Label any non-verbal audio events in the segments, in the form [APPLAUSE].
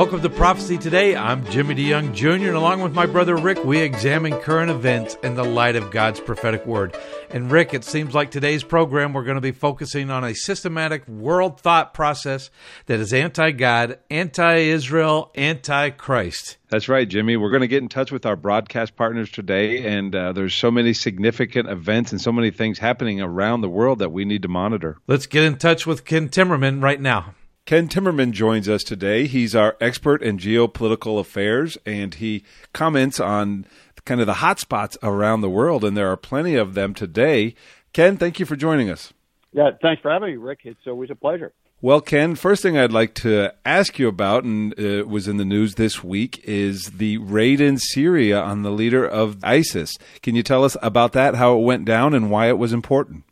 Welcome to Prophecy Today. I'm Jimmy DeYoung Jr., and along with my brother Rick, we examine current events in the light of God's prophetic word. And Rick, it seems like today's program we're going to be focusing on a systematic world thought process that is anti God, anti Israel, anti Christ. That's right, Jimmy. We're going to get in touch with our broadcast partners today, and uh, there's so many significant events and so many things happening around the world that we need to monitor. Let's get in touch with Ken Timmerman right now. Ken Timmerman joins us today. He's our expert in geopolitical affairs, and he comments on kind of the hot spots around the world, and there are plenty of them today. Ken, thank you for joining us. Yeah, thanks for having me, Rick. It's always a pleasure. Well, Ken, first thing I'd like to ask you about, and uh, was in the news this week, is the raid in Syria on the leader of ISIS. Can you tell us about that, how it went down, and why it was important?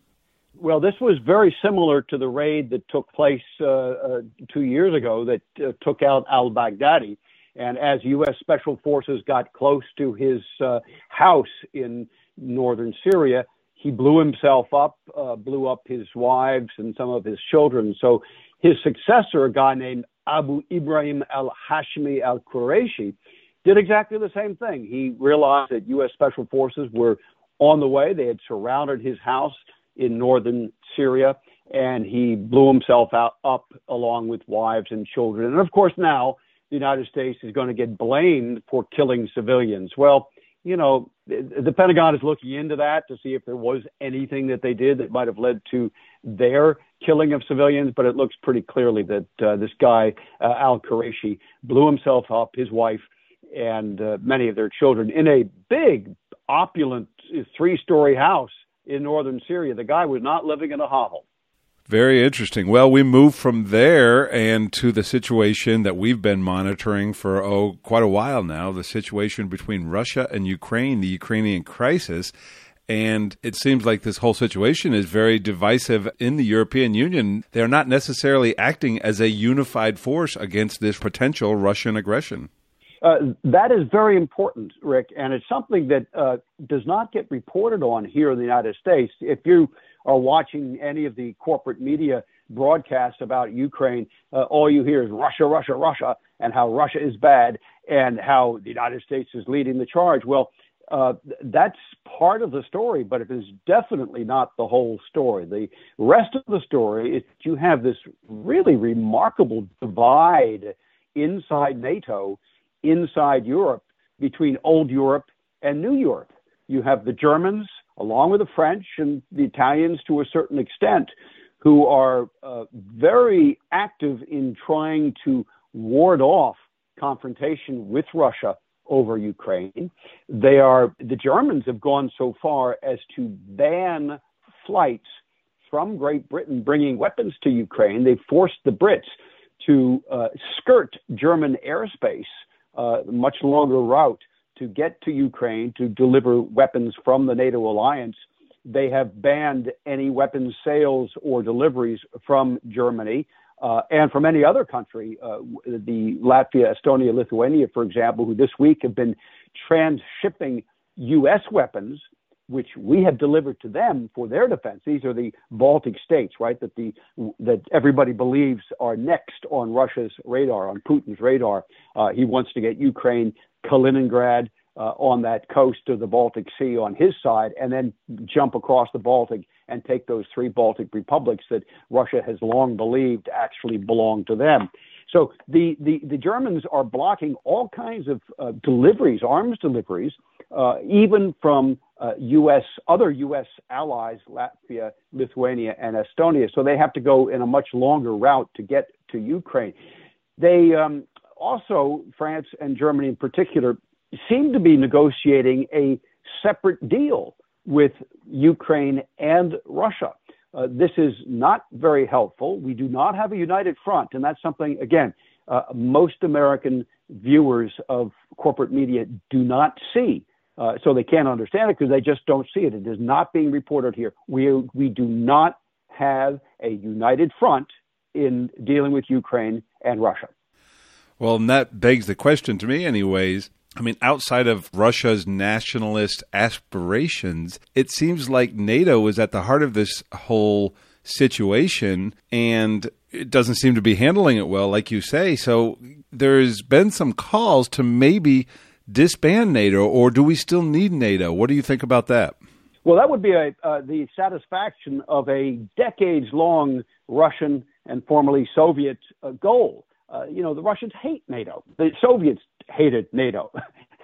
Well, this was very similar to the raid that took place uh, uh, two years ago that uh, took out al Baghdadi. And as U.S. Special Forces got close to his uh, house in northern Syria, he blew himself up, uh, blew up his wives and some of his children. So his successor, a guy named Abu Ibrahim al Hashmi al Quraishi, did exactly the same thing. He realized that U.S. Special Forces were on the way. They had surrounded his house in northern Syria, and he blew himself out, up along with wives and children. And of course, now the United States is going to get blamed for killing civilians. Well, you know, the Pentagon is looking into that to see if there was anything that they did that might have led to their killing of civilians, but it looks pretty clearly that uh, this guy, uh, Al Quraishi, blew himself up, his wife, and uh, many of their children in a big, opulent three story house in northern Syria. The guy was not living in a hovel. Very interesting. Well, we move from there and to the situation that we've been monitoring for oh quite a while now, the situation between Russia and Ukraine, the Ukrainian crisis. And it seems like this whole situation is very divisive in the European Union. They're not necessarily acting as a unified force against this potential Russian aggression. Uh, that is very important, Rick, and it's something that uh, does not get reported on here in the United States. If you are watching any of the corporate media broadcasts about Ukraine, uh, all you hear is Russia, Russia, Russia, and how Russia is bad and how the United States is leading the charge. Well, uh, that's part of the story, but it is definitely not the whole story. The rest of the story is you have this really remarkable divide inside NATO inside Europe between old Europe and new Europe. You have the Germans, along with the French and the Italians to a certain extent, who are uh, very active in trying to ward off confrontation with Russia over Ukraine. They are the Germans have gone so far as to ban flights from Great Britain bringing weapons to Ukraine. They forced the Brits to uh, skirt German airspace uh, much longer route to get to Ukraine to deliver weapons from the NATO alliance. They have banned any weapons sales or deliveries from Germany uh, and from any other country. Uh, the Latvia, Estonia, Lithuania, for example, who this week have been transshipping U.S. weapons which we have delivered to them for their defense. These are the Baltic states, right? That the that everybody believes are next on Russia's radar, on Putin's radar. Uh, he wants to get Ukraine, Kaliningrad, uh, on that coast of the Baltic Sea on his side, and then jump across the Baltic and take those three Baltic republics that Russia has long believed actually belong to them. So the, the, the Germans are blocking all kinds of uh, deliveries, arms deliveries, uh, even from uh, U.S. other U.S. allies, Latvia, Lithuania, and Estonia. So they have to go in a much longer route to get to Ukraine. They um, also, France and Germany in particular, seem to be negotiating a separate deal with Ukraine and Russia. Uh, this is not very helpful. We do not have a united front, and that's something, again, uh, most American viewers of corporate media do not see. Uh, so they can't understand it because they just don't see it. It is not being reported here. We, we do not have a united front in dealing with Ukraine and Russia. Well, and that begs the question to me, anyways. I mean, outside of Russia's nationalist aspirations, it seems like NATO is at the heart of this whole situation and it doesn't seem to be handling it well, like you say. So, there's been some calls to maybe disband NATO, or do we still need NATO? What do you think about that? Well, that would be a, uh, the satisfaction of a decades long Russian and formerly Soviet uh, goal. Uh, you know, the Russians hate NATO. The Soviets hated NATO.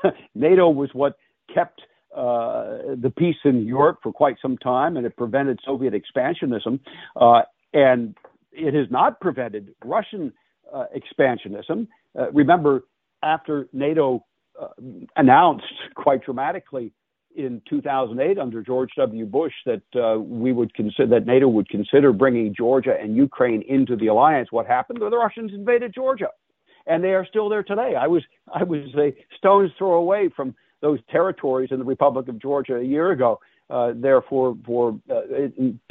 [LAUGHS] NATO was what kept uh, the peace in Europe for quite some time, and it prevented Soviet expansionism. Uh, and it has not prevented Russian uh, expansionism. Uh, remember, after NATO uh, announced quite dramatically in 2008 under George W. Bush that uh, we would consider that NATO would consider bringing Georgia and Ukraine into the alliance. What happened? The Russians invaded Georgia, and they are still there today. I was I was a stone's throw away from those territories in the Republic of Georgia a year ago. Uh, therefore, for uh,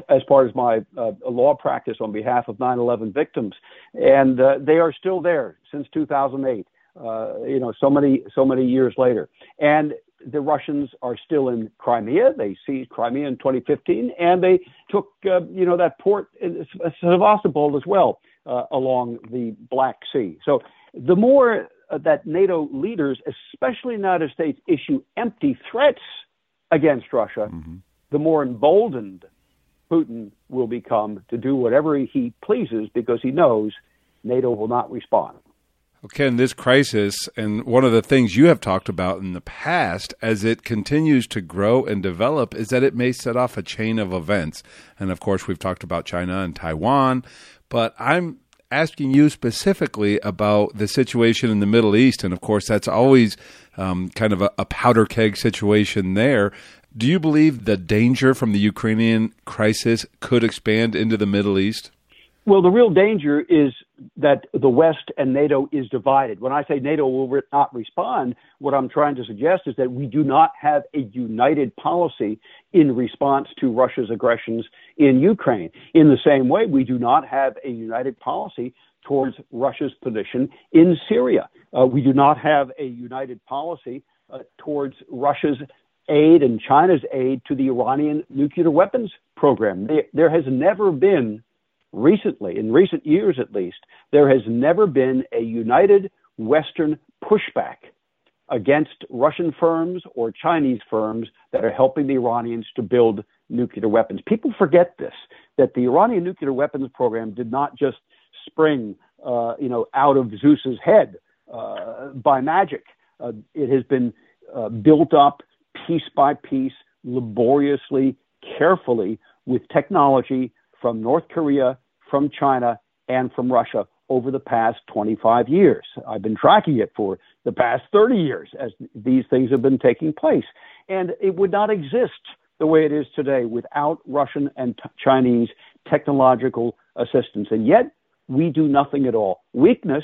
as part of my uh, law practice on behalf of 9/11 victims, and uh, they are still there since 2008. Uh, you know, so many so many years later, and the Russians are still in Crimea. They seized Crimea in 2015, and they took uh, you know that port in Sevastopol as well along the Black Sea. So the more that NATO leaders, especially the United States, issue empty threats against Russia, mm-hmm. the more emboldened Putin will become to do whatever he pleases because he knows NATO will not respond. Okay, in this crisis, and one of the things you have talked about in the past as it continues to grow and develop is that it may set off a chain of events. And of course, we've talked about China and Taiwan, but I'm asking you specifically about the situation in the Middle East. And of course, that's always um, kind of a, a powder keg situation there. Do you believe the danger from the Ukrainian crisis could expand into the Middle East? Well, the real danger is that the West and NATO is divided. When I say NATO will re- not respond, what I'm trying to suggest is that we do not have a united policy in response to Russia's aggressions in Ukraine. In the same way, we do not have a united policy towards Russia's position in Syria. Uh, we do not have a united policy uh, towards Russia's aid and China's aid to the Iranian nuclear weapons program. There, there has never been recently, in recent years at least, there has never been a united Western pushback against Russian firms or Chinese firms that are helping the Iranians to build nuclear weapons. People forget this, that the Iranian nuclear weapons program did not just spring, uh, you know, out of Zeus's head uh, by magic. Uh, it has been uh, built up piece by piece, laboriously, carefully, with technology from North Korea from China and from Russia over the past 25 years. I've been tracking it for the past 30 years as these things have been taking place. And it would not exist the way it is today without Russian and t- Chinese technological assistance. And yet, we do nothing at all. Weakness,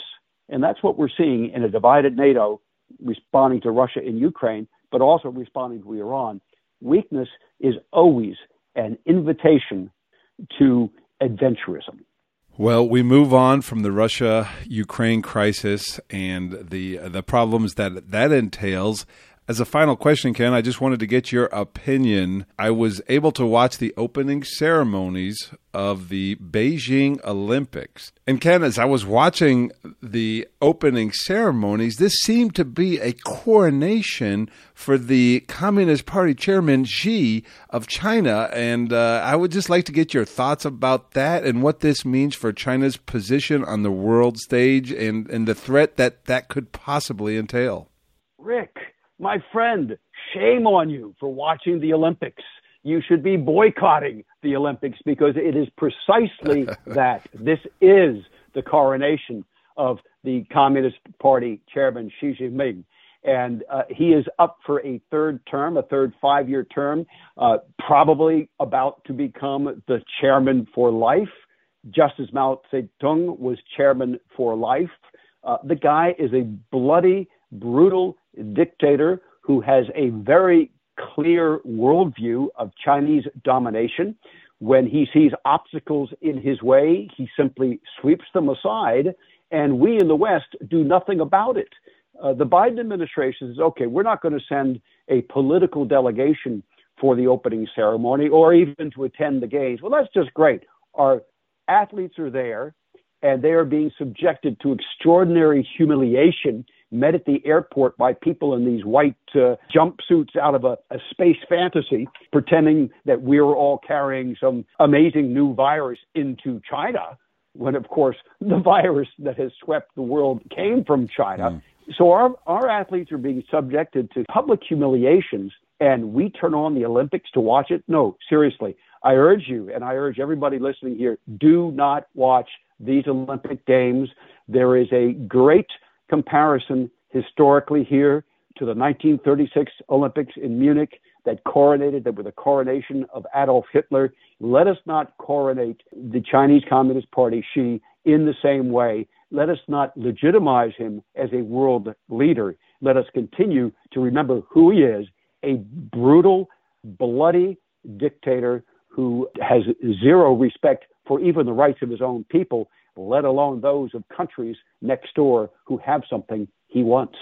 and that's what we're seeing in a divided NATO responding to Russia in Ukraine, but also responding to Iran. Weakness is always an invitation to adventurism. Well, we move on from the Russia Ukraine crisis and the the problems that that entails as a final question, Ken, I just wanted to get your opinion. I was able to watch the opening ceremonies of the Beijing Olympics. And Ken, as I was watching the opening ceremonies, this seemed to be a coronation for the Communist Party chairman Xi of China. And uh, I would just like to get your thoughts about that and what this means for China's position on the world stage and, and the threat that that could possibly entail. Rick, my friend, shame on you for watching the Olympics. You should be boycotting the Olympics because it is precisely [LAUGHS] that. This is the coronation of the Communist Party chairman Xi Jinping. And uh, he is up for a third term, a third five year term, uh, probably about to become the chairman for life, just as Mao Zedong was chairman for life. Uh, the guy is a bloody, brutal dictator who has a very clear worldview of Chinese domination. When he sees obstacles in his way, he simply sweeps them aside, and we in the West do nothing about it. Uh, the Biden administration says, okay, we're not going to send a political delegation for the opening ceremony or even to attend the games. Well, that's just great. Our athletes are there. and they are being subjected to extraordinary humiliation met at the airport by people in these white uh, jumpsuits out of a, a space fantasy, pretending that we're all carrying some amazing new virus into China, when of course the [LAUGHS] virus that has swept the world came from China. Mm. So our, our athletes are being subjected to public humiliations and we turn on the Olympics to watch it? No, seriously. I urge you, and I urge everybody listening here, do not watch these Olympic Games. There is a great comparison historically here to the 1936 Olympics in Munich that coronated that with the coronation of Adolf Hitler. Let us not coronate the Chinese Communist Party Xi in the same way. Let us not legitimize him as a world leader. Let us continue to remember who he is a brutal, bloody dictator who has zero respect for even the rights of his own people, let alone those of countries next door who have something he wants.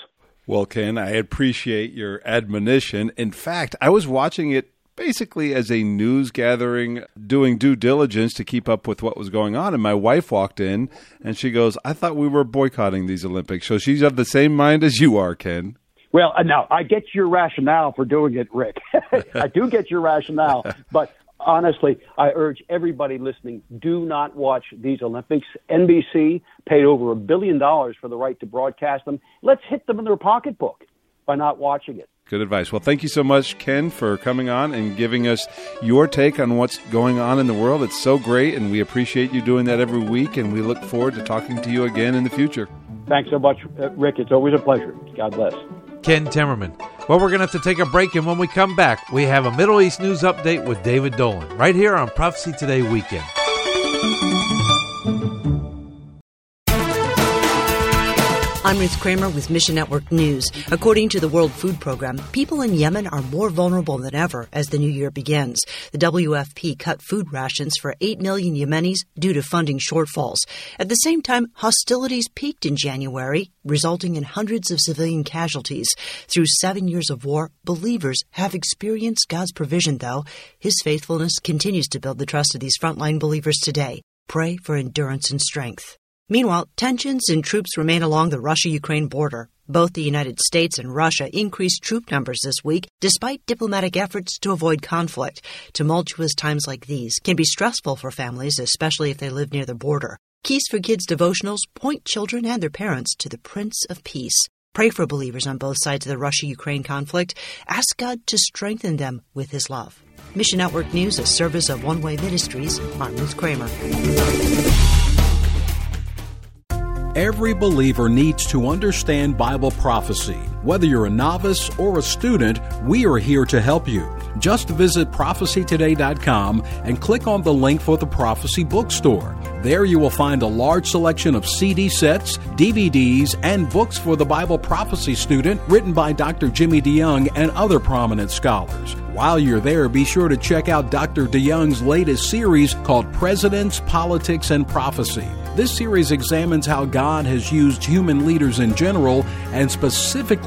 Well, Ken, I appreciate your admonition. In fact, I was watching it basically as a news gathering, doing due diligence to keep up with what was going on. And my wife walked in and she goes, I thought we were boycotting these Olympics. So she's of the same mind as you are, Ken. Well, uh, now I get your rationale for doing it, Rick. [LAUGHS] I do get your rationale, [LAUGHS] but honestly, I urge everybody listening: do not watch these Olympics. NBC paid over a billion dollars for the right to broadcast them. Let's hit them in their pocketbook by not watching it. Good advice. Well, thank you so much, Ken, for coming on and giving us your take on what's going on in the world. It's so great, and we appreciate you doing that every week, and we look forward to talking to you again in the future. Thanks so much, uh, Rick. It's always a pleasure. God bless. Ken Timmerman. Well, we're going to have to take a break, and when we come back, we have a Middle East news update with David Dolan right here on Prophecy Today Weekend. I'm Ruth Kramer with Mission Network News. According to the World Food Program, people in Yemen are more vulnerable than ever as the new year begins. The WFP cut food rations for 8 million Yemenis due to funding shortfalls. At the same time, hostilities peaked in January, resulting in hundreds of civilian casualties. Through seven years of war, believers have experienced God's provision, though. His faithfulness continues to build the trust of these frontline believers today. Pray for endurance and strength. Meanwhile, tensions and troops remain along the Russia Ukraine border. Both the United States and Russia increased troop numbers this week despite diplomatic efforts to avoid conflict. Tumultuous times like these can be stressful for families, especially if they live near the border. Keys for Kids devotionals point children and their parents to the Prince of Peace. Pray for believers on both sides of the Russia Ukraine conflict. Ask God to strengthen them with His love. Mission Network News, a service of One Way Ministries. I'm Ruth Kramer. Every believer needs to understand Bible prophecy. Whether you're a novice or a student, we are here to help you. Just visit prophecytoday.com and click on the link for the Prophecy Bookstore. There you will find a large selection of CD sets, DVDs, and books for the Bible prophecy student written by Dr. Jimmy DeYoung and other prominent scholars. While you're there, be sure to check out Dr. DeYoung's latest series called Presidents, Politics, and Prophecy. This series examines how God has used human leaders in general, and specifically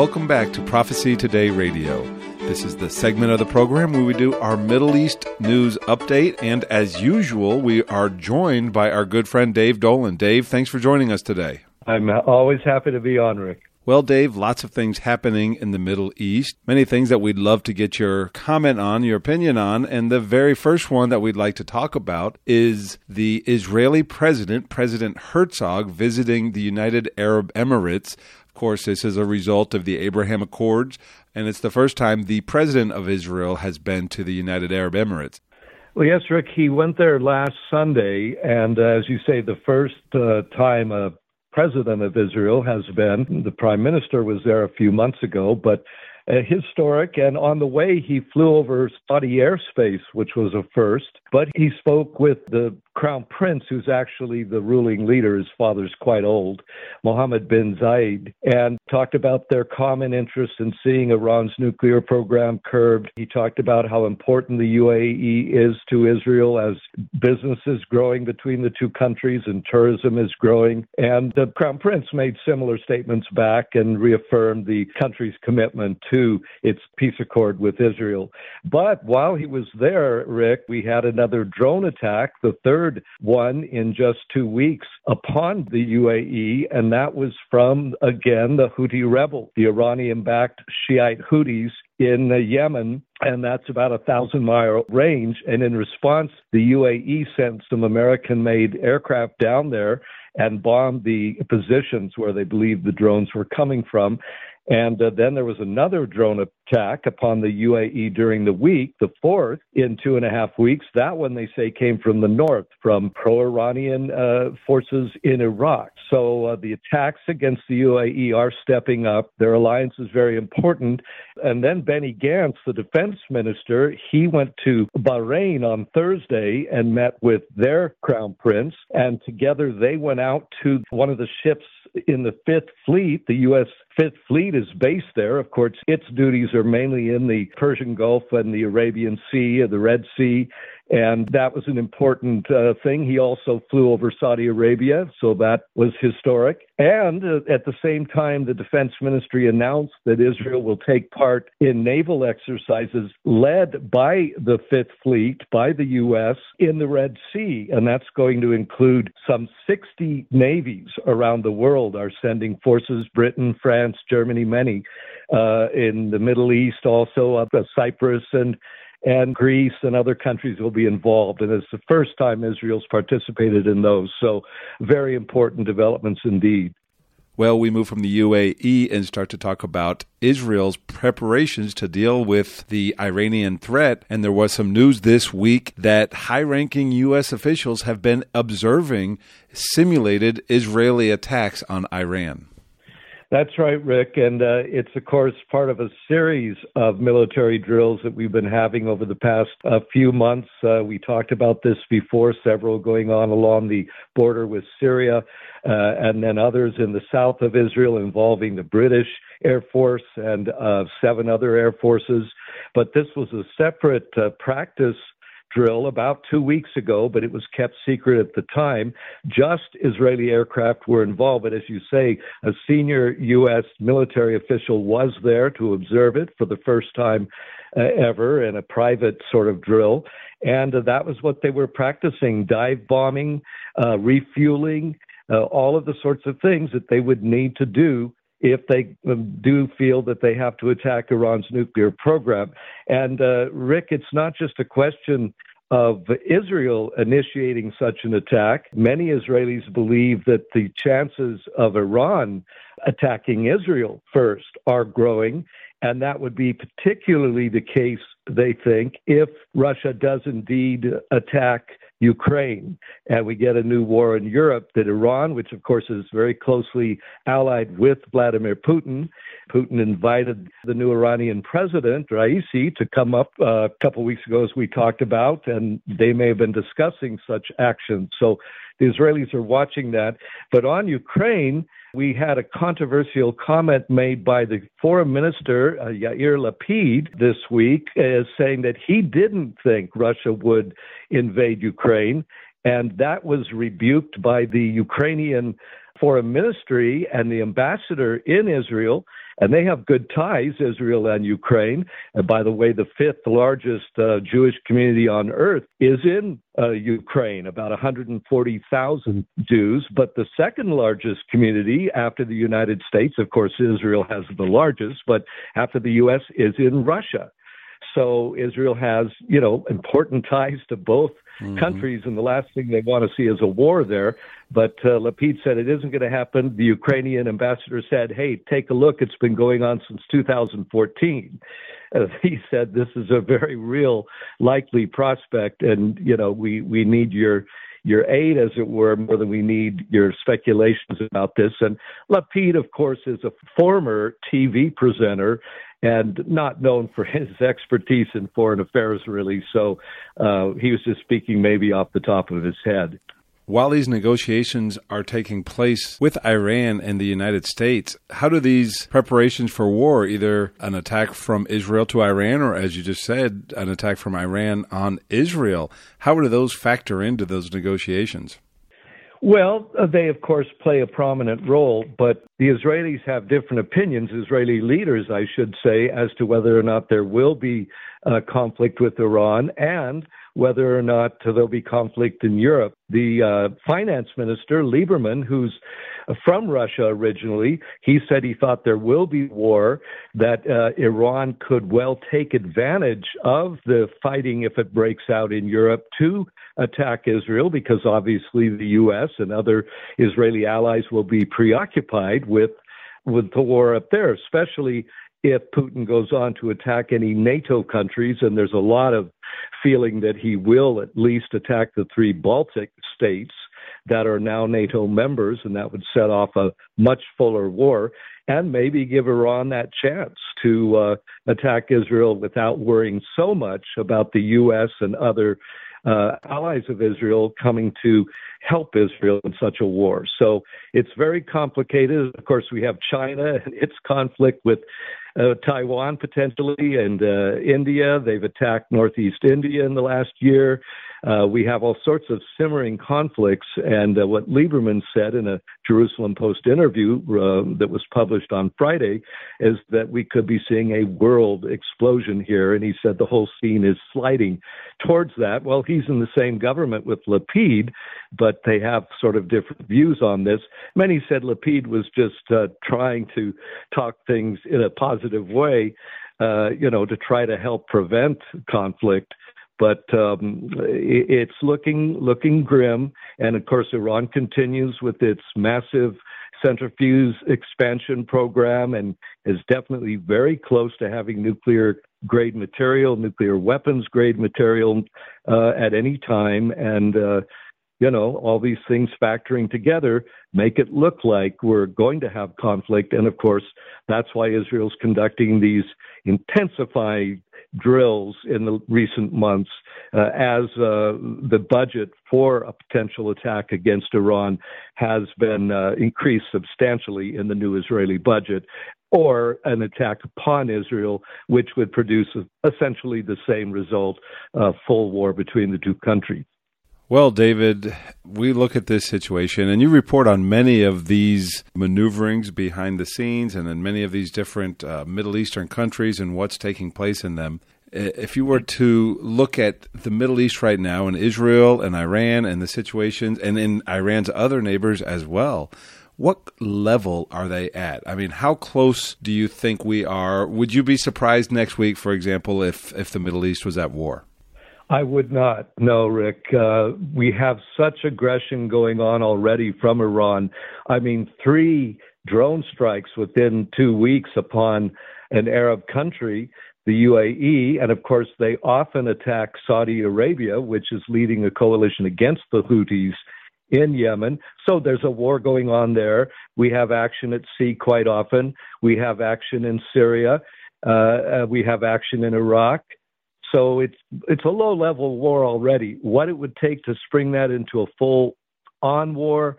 Welcome back to Prophecy Today Radio. This is the segment of the program where we do our Middle East news update. And as usual, we are joined by our good friend Dave Dolan. Dave, thanks for joining us today. I'm always happy to be on, Rick. Well, Dave, lots of things happening in the Middle East. Many things that we'd love to get your comment on, your opinion on. And the very first one that we'd like to talk about is the Israeli president, President Herzog, visiting the United Arab Emirates. Course, this is a result of the Abraham Accords, and it's the first time the president of Israel has been to the United Arab Emirates. Well, yes, Rick, he went there last Sunday, and uh, as you say, the first uh, time a president of Israel has been. The prime minister was there a few months ago, but uh, historic. And on the way, he flew over Saudi airspace, which was a first. But he spoke with the crown prince, who's actually the ruling leader. His father's quite old, Mohammed bin Zayed, and talked about their common interest in seeing Iran's nuclear program curbed. He talked about how important the UAE is to Israel as business is growing between the two countries and tourism is growing. And the crown prince made similar statements back and reaffirmed the country's commitment to its peace accord with Israel. But while he was there, Rick, we had another drone attack, the third one in just two weeks upon the UAE, and that was from, again, the Houthi rebel, the Iranian backed Shiite Houthis in Yemen, and that's about a thousand mile range. And in response, the UAE sent some American made aircraft down there and bombed the positions where they believed the drones were coming from. And uh, then there was another drone attack upon the UAE during the week, the fourth in two and a half weeks. That one they say came from the north, from pro Iranian uh, forces in Iraq. So uh, the attacks against the UAE are stepping up. Their alliance is very important. And then Benny Gantz, the defense minister, he went to Bahrain on Thursday and met with their crown prince. And together they went out to one of the ships in the Fifth Fleet, the U.S. Fifth Fleet is based there. Of course, its duties are mainly in the Persian Gulf and the Arabian Sea, the Red Sea, and that was an important uh, thing. He also flew over Saudi Arabia, so that was historic. And uh, at the same time, the defense ministry announced that Israel will take part in naval exercises led by the Fifth Fleet, by the U.S., in the Red Sea. And that's going to include some 60 navies around the world are sending forces, Britain, France, Germany, many, uh, in the Middle East, also up Cyprus and and Greece and other countries will be involved. And it's the first time Israel's participated in those. So, very important developments indeed. Well, we move from the UAE and start to talk about Israel's preparations to deal with the Iranian threat. And there was some news this week that high ranking U.S. officials have been observing simulated Israeli attacks on Iran. That's right, Rick. And uh, it's, of course, part of a series of military drills that we've been having over the past uh, few months. Uh, we talked about this before, several going on along the border with Syria, uh, and then others in the south of Israel involving the British Air Force and uh, seven other air forces. But this was a separate uh, practice drill about two weeks ago, but it was kept secret at the time. Just Israeli aircraft were involved, but as you say, a senior U.S. military official was there to observe it for the first time uh, ever in a private sort of drill. And uh, that was what they were practicing dive bombing, uh, refueling, uh, all of the sorts of things that they would need to do if they um, do feel that they have to attack Iran's nuclear program. And uh, Rick, it's not just a question of Israel initiating such an attack. Many Israelis believe that the chances of Iran attacking Israel first are growing, and that would be particularly the case, they think, if Russia does indeed attack Ukraine and we get a new war in Europe, that Iran, which of course is very closely allied with Vladimir Putin, Putin invited the new Iranian president, Raisi, to come up uh, a couple weeks ago, as we talked about, and they may have been discussing such actions. So the Israelis are watching that. But on Ukraine, we had a controversial comment made by the foreign minister, uh, Yair Lapid, this week, as saying that he didn't think Russia would invade Ukraine. And that was rebuked by the Ukrainian foreign ministry and the ambassador in Israel, and they have good ties, Israel and Ukraine. And by the way, the fifth largest uh, Jewish community on earth is in uh, Ukraine, about 140,000 Jews. But the second largest community after the United States, of course, Israel has the largest, but after the U.S. is in Russia. So Israel has, you know, important ties to both mm-hmm. countries, and the last thing they want to see is a war there. But uh, Lapid said it isn't going to happen. The Ukrainian ambassador said, "Hey, take a look. It's been going on since 2014." Uh, [LAUGHS] he said this is a very real, likely prospect, and you know we we need your your aid, as it were, more than we need your speculations about this. And Lapid, of course, is a former TV presenter and not known for [LAUGHS] his expertise in foreign affairs, really. So uh, he was just speaking maybe off the top of his head. While these negotiations are taking place with Iran and the United States, how do these preparations for war, either an attack from Israel to Iran or, as you just said, an attack from Iran on Israel, how do those factor into those negotiations? Well, uh, they of course play a prominent role, but the Israelis have different opinions, Israeli leaders, I should say, as to whether or not there will be a conflict with Iran and whether or not there'll be conflict in Europe. The uh, finance minister, Lieberman, who's from Russia originally, he said he thought there will be war, that uh, Iran could well take advantage of the fighting if it breaks out in Europe to attack Israel, because obviously the U.S. and other Israeli allies will be preoccupied with with the war up there, especially if Putin goes on to attack any NATO countries, and there's a lot of feeling that he will at least attack the three Baltic states that are now NATO members, and that would set off a much fuller war, and maybe give Iran that chance to uh, attack Israel without worrying so much about the U.S. and other uh, allies of Israel coming to help Israel in such a war. So it's very complicated. Of course, we have China [LAUGHS] and its conflict with uh, Taiwan potentially and uh, India. They've attacked Northeast India in the last year. Uh, we have all sorts of simmering conflicts. And uh, what Lieberman said in a Jerusalem Post interview uh, that was published on Friday is that we could be seeing a world explosion here. And he said the whole scene is sliding towards that. Well, he's in the same government with Lapid, but they have sort of different views on this. Many said Lapid was just uh, trying to talk things in a positive way. Uh, you know, to try to help prevent conflict but um, it's looking looking grim. And of course, Iran continues with its massive centrifuge expansion program and is definitely very close to having nuclear grade material, nuclear weapons grade material uh, at any time. And uh, you know, all these things factoring together make it look like we're going to have conflict. And of course, that's why Israel's conducting these intensified drills in the recent months uh, as uh, the budget for a potential attack against Iran has been uh, increased substantially in the new Israeli budget, or an attack upon Israel, which would produce essentially the same result uh, full war between the two countries. Well, David, we look at this situation and you report on many of these maneuverings behind the scenes and in many of these different uh, Middle Eastern countries and what's taking place in them. If you were to look at the Middle East right now and Israel and Iran and the situations and in Iran's other neighbors as well, what level are they at? I mean, how close do you think we are? Would you be surprised next week, for example, if, if the Middle East was at war? I would not. No, Rick. Uh, we have such aggression going on already from Iran. I mean, three drone strikes within two weeks upon an Arab country, the UAE, and of course, they often attack Saudi Arabia, which is leading a coalition against the Houthis in Yemen. So there's a war going on there. We have action at sea quite often. We have action in Syria. Uh, uh we have action in Iraq. So it's it's a low level war already. What it would take to spring that into a full on war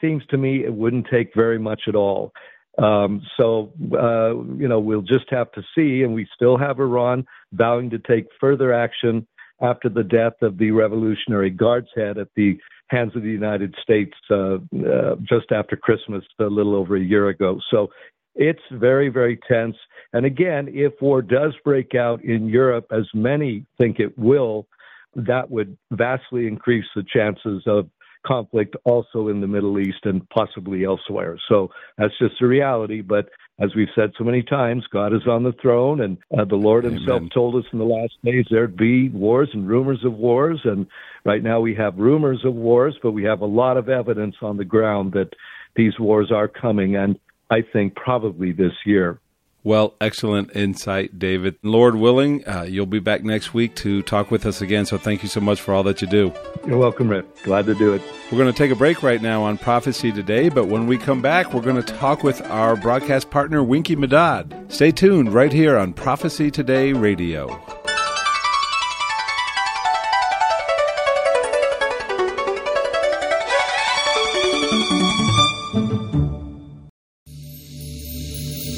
seems to me it wouldn't take very much at all. Um, so uh, you know we'll just have to see, and we still have Iran vowing to take further action after the death of the Revolutionary Guards head at the hands of the United States uh, uh, just after Christmas, a little over a year ago. So it's very, very tense. And again, if war does break out in Europe, as many think it will, that would vastly increase the chances of conflict also in the Middle East and possibly elsewhere. So that's just a reality. But as we've said so many times, God is on the throne, and uh, the Lord Amen. Himself told us in the last days there'd be wars and rumors of wars. And right now we have rumors of wars, but we have a lot of evidence on the ground that these wars are coming. And I think probably this year. Well, excellent insight, David. Lord willing, uh, you'll be back next week to talk with us again. So thank you so much for all that you do. You're welcome, Rick. Glad to do it. We're going to take a break right now on Prophecy Today, but when we come back, we're going to talk with our broadcast partner, Winky Madad. Stay tuned right here on Prophecy Today Radio.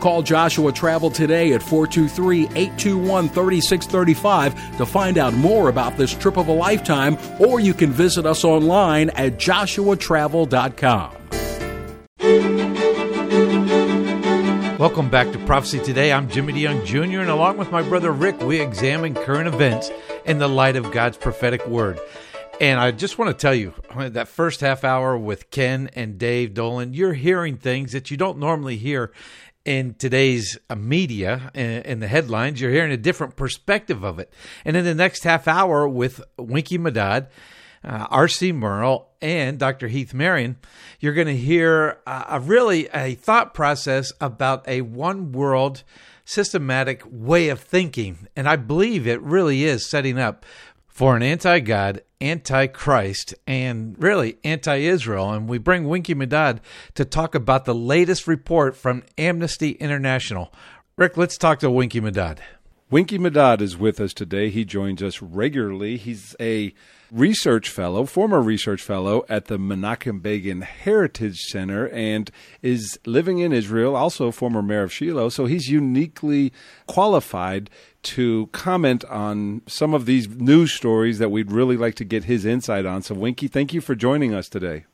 Call Joshua Travel today at 423 821 3635 to find out more about this trip of a lifetime, or you can visit us online at joshuatravel.com. Welcome back to Prophecy Today. I'm Jimmy DeYoung Jr., and along with my brother Rick, we examine current events in the light of God's prophetic word. And I just want to tell you that first half hour with Ken and Dave Dolan, you're hearing things that you don't normally hear in today's uh, media in the headlines. You're hearing a different perspective of it. And in the next half hour with Winky Madad, uh, R.C. Merle, and Dr. Heath Marion, you're going to hear uh, a really a thought process about a one world systematic way of thinking. And I believe it really is setting up for an anti God, anti Christ, and really anti Israel. And we bring Winky Madad to talk about the latest report from Amnesty International. Rick, let's talk to Winky Madad. Winky Madad is with us today. He joins us regularly. He's a research fellow, former research fellow at the Menachem Begin Heritage Center, and is living in Israel, also former mayor of Shiloh. So he's uniquely qualified to comment on some of these news stories that we'd really like to get his insight on. So, Winky, thank you for joining us today.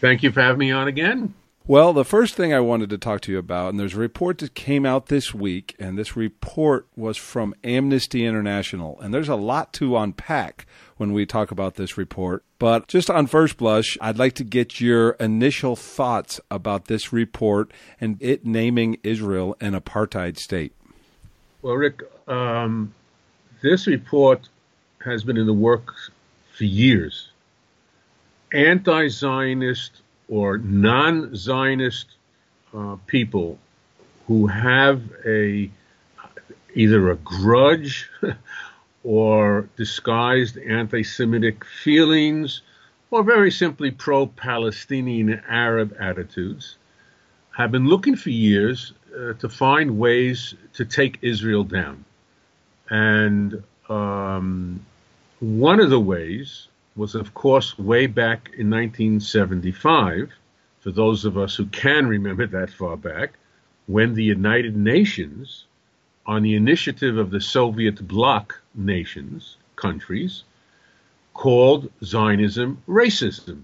Thank you for having me on again. Well, the first thing I wanted to talk to you about, and there's a report that came out this week, and this report was from Amnesty International. And there's a lot to unpack when we talk about this report. But just on first blush, I'd like to get your initial thoughts about this report and it naming Israel an apartheid state. Well, Rick, um, this report has been in the works for years. Anti Zionist or non Zionist uh, people who have a either a grudge [LAUGHS] or disguised anti Semitic feelings or very simply pro Palestinian Arab attitudes have been looking for years uh, to find ways to take Israel down. And um, one of the ways was, of course, way back in 1975, for those of us who can remember that far back, when the United Nations, on the initiative of the Soviet bloc nations, countries, called Zionism racism,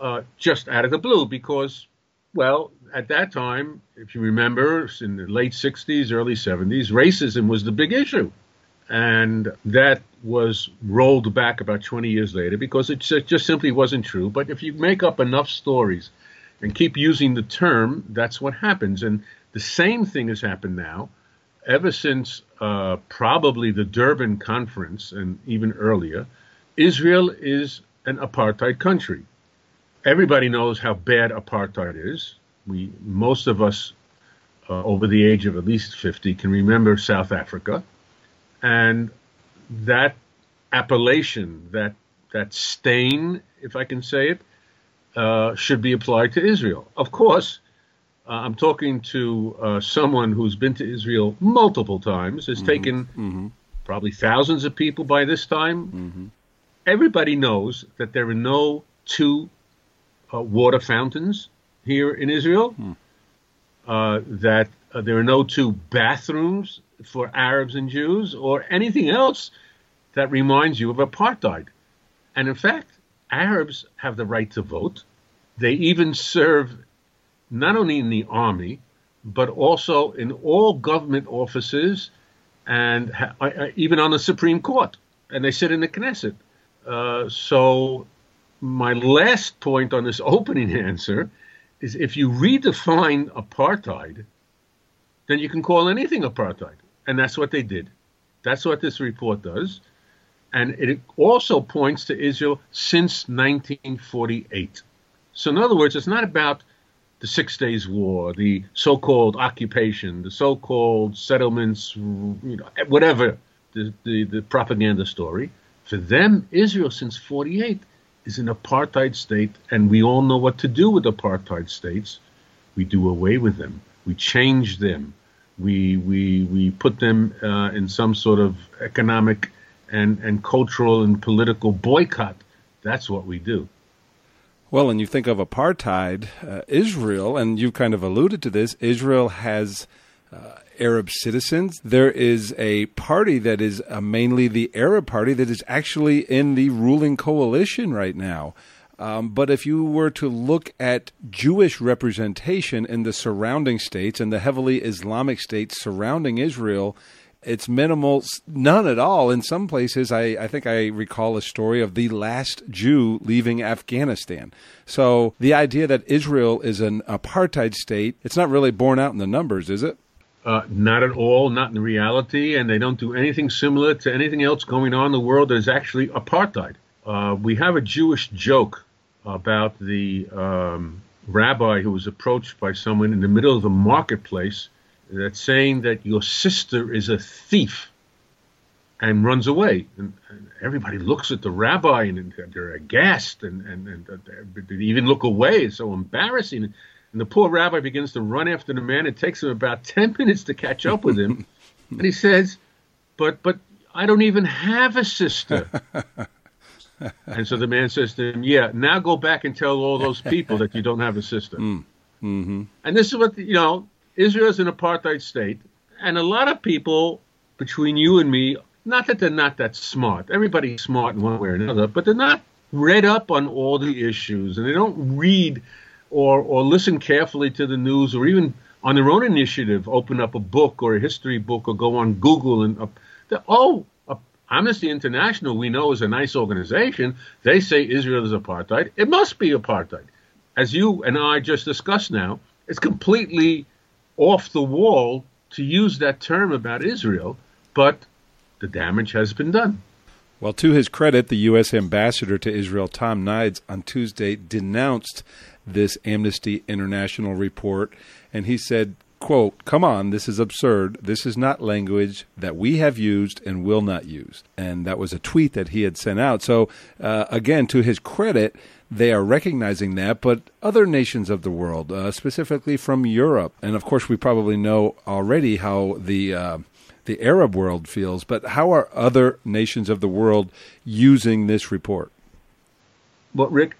uh, just out of the blue, because, well, at that time, if you remember, in the late 60s, early 70s, racism was the big issue. And that was rolled back about 20 years later because it just simply wasn't true. But if you make up enough stories and keep using the term, that's what happens. And the same thing has happened now ever since uh, probably the Durban conference and even earlier. Israel is an apartheid country. Everybody knows how bad apartheid is. We most of us uh, over the age of at least 50 can remember South Africa and that appellation, that that stain, if I can say it, uh, should be applied to Israel. Of course, uh, I'm talking to uh, someone who's been to Israel multiple times, has mm-hmm. taken mm-hmm. probably thousands of people by this time. Mm-hmm. Everybody knows that there are no two uh, water fountains here in Israel. Mm. uh, that uh, there are no two bathrooms for Arabs and Jews or anything else that reminds you of apartheid. And in fact, Arabs have the right to vote. They even serve not only in the army, but also in all government offices and ha- uh, uh, even on the Supreme Court. And they sit in the Knesset. Uh, so, my last point on this opening [LAUGHS] answer is if you redefine apartheid, then you can call anything apartheid. And that's what they did. That's what this report does. And it also points to Israel since 1948. So, in other words, it's not about the Six Days War, the so-called occupation, the so-called settlements, you know, whatever the, the, the propaganda story. For them, Israel since 48 is an apartheid state, and we all know what to do with apartheid states. We do away with them. We change them. We we we put them uh, in some sort of economic and and cultural and political boycott. That's what we do. Well, and you think of apartheid, uh, Israel, and you've kind of alluded to this. Israel has uh, Arab citizens. There is a party that is uh, mainly the Arab party that is actually in the ruling coalition right now. Um, but if you were to look at Jewish representation in the surrounding states and the heavily Islamic states surrounding Israel, it's minimal, none at all. In some places, I, I think I recall a story of the last Jew leaving Afghanistan. So the idea that Israel is an apartheid state, it's not really borne out in the numbers, is it? Uh, not at all, not in reality, and they don't do anything similar to anything else going on in the world that is actually apartheid. Uh, we have a Jewish joke about the um, rabbi who was approached by someone in the middle of the marketplace that's saying that your sister is a thief and runs away. And, and everybody looks at the rabbi and they're aghast and, and, and they even look away. It's so embarrassing. And the poor rabbi begins to run after the man. It takes him about [LAUGHS] 10 minutes to catch up with him. and he says, but, but I don't even have a sister. [LAUGHS] and so the man says to him, yeah, now go back and tell all those people that you don't have a sister. Mm. Mm-hmm. And this is what, you know, Israel is an apartheid state, and a lot of people between you and me, not that they're not that smart. Everybody's smart in one way or another, but they're not read up on all the issues, and they don't read or or listen carefully to the news, or even on their own initiative, open up a book or a history book, or go on Google and uh, oh. Uh, Amnesty International, we know, is a nice organization. They say Israel is apartheid. It must be apartheid. As you and I just discussed now, it's completely off the wall to use that term about Israel, but the damage has been done. Well, to his credit, the U.S. ambassador to Israel, Tom Nides, on Tuesday denounced this Amnesty International report, and he said, quote, come on, this is absurd. This is not language that we have used and will not use. And that was a tweet that he had sent out. So, uh, again, to his credit, they are recognizing that, but other nations of the world, uh, specifically from Europe, and of course we probably know already how the uh, the Arab world feels. But how are other nations of the world using this report? Well, Rick,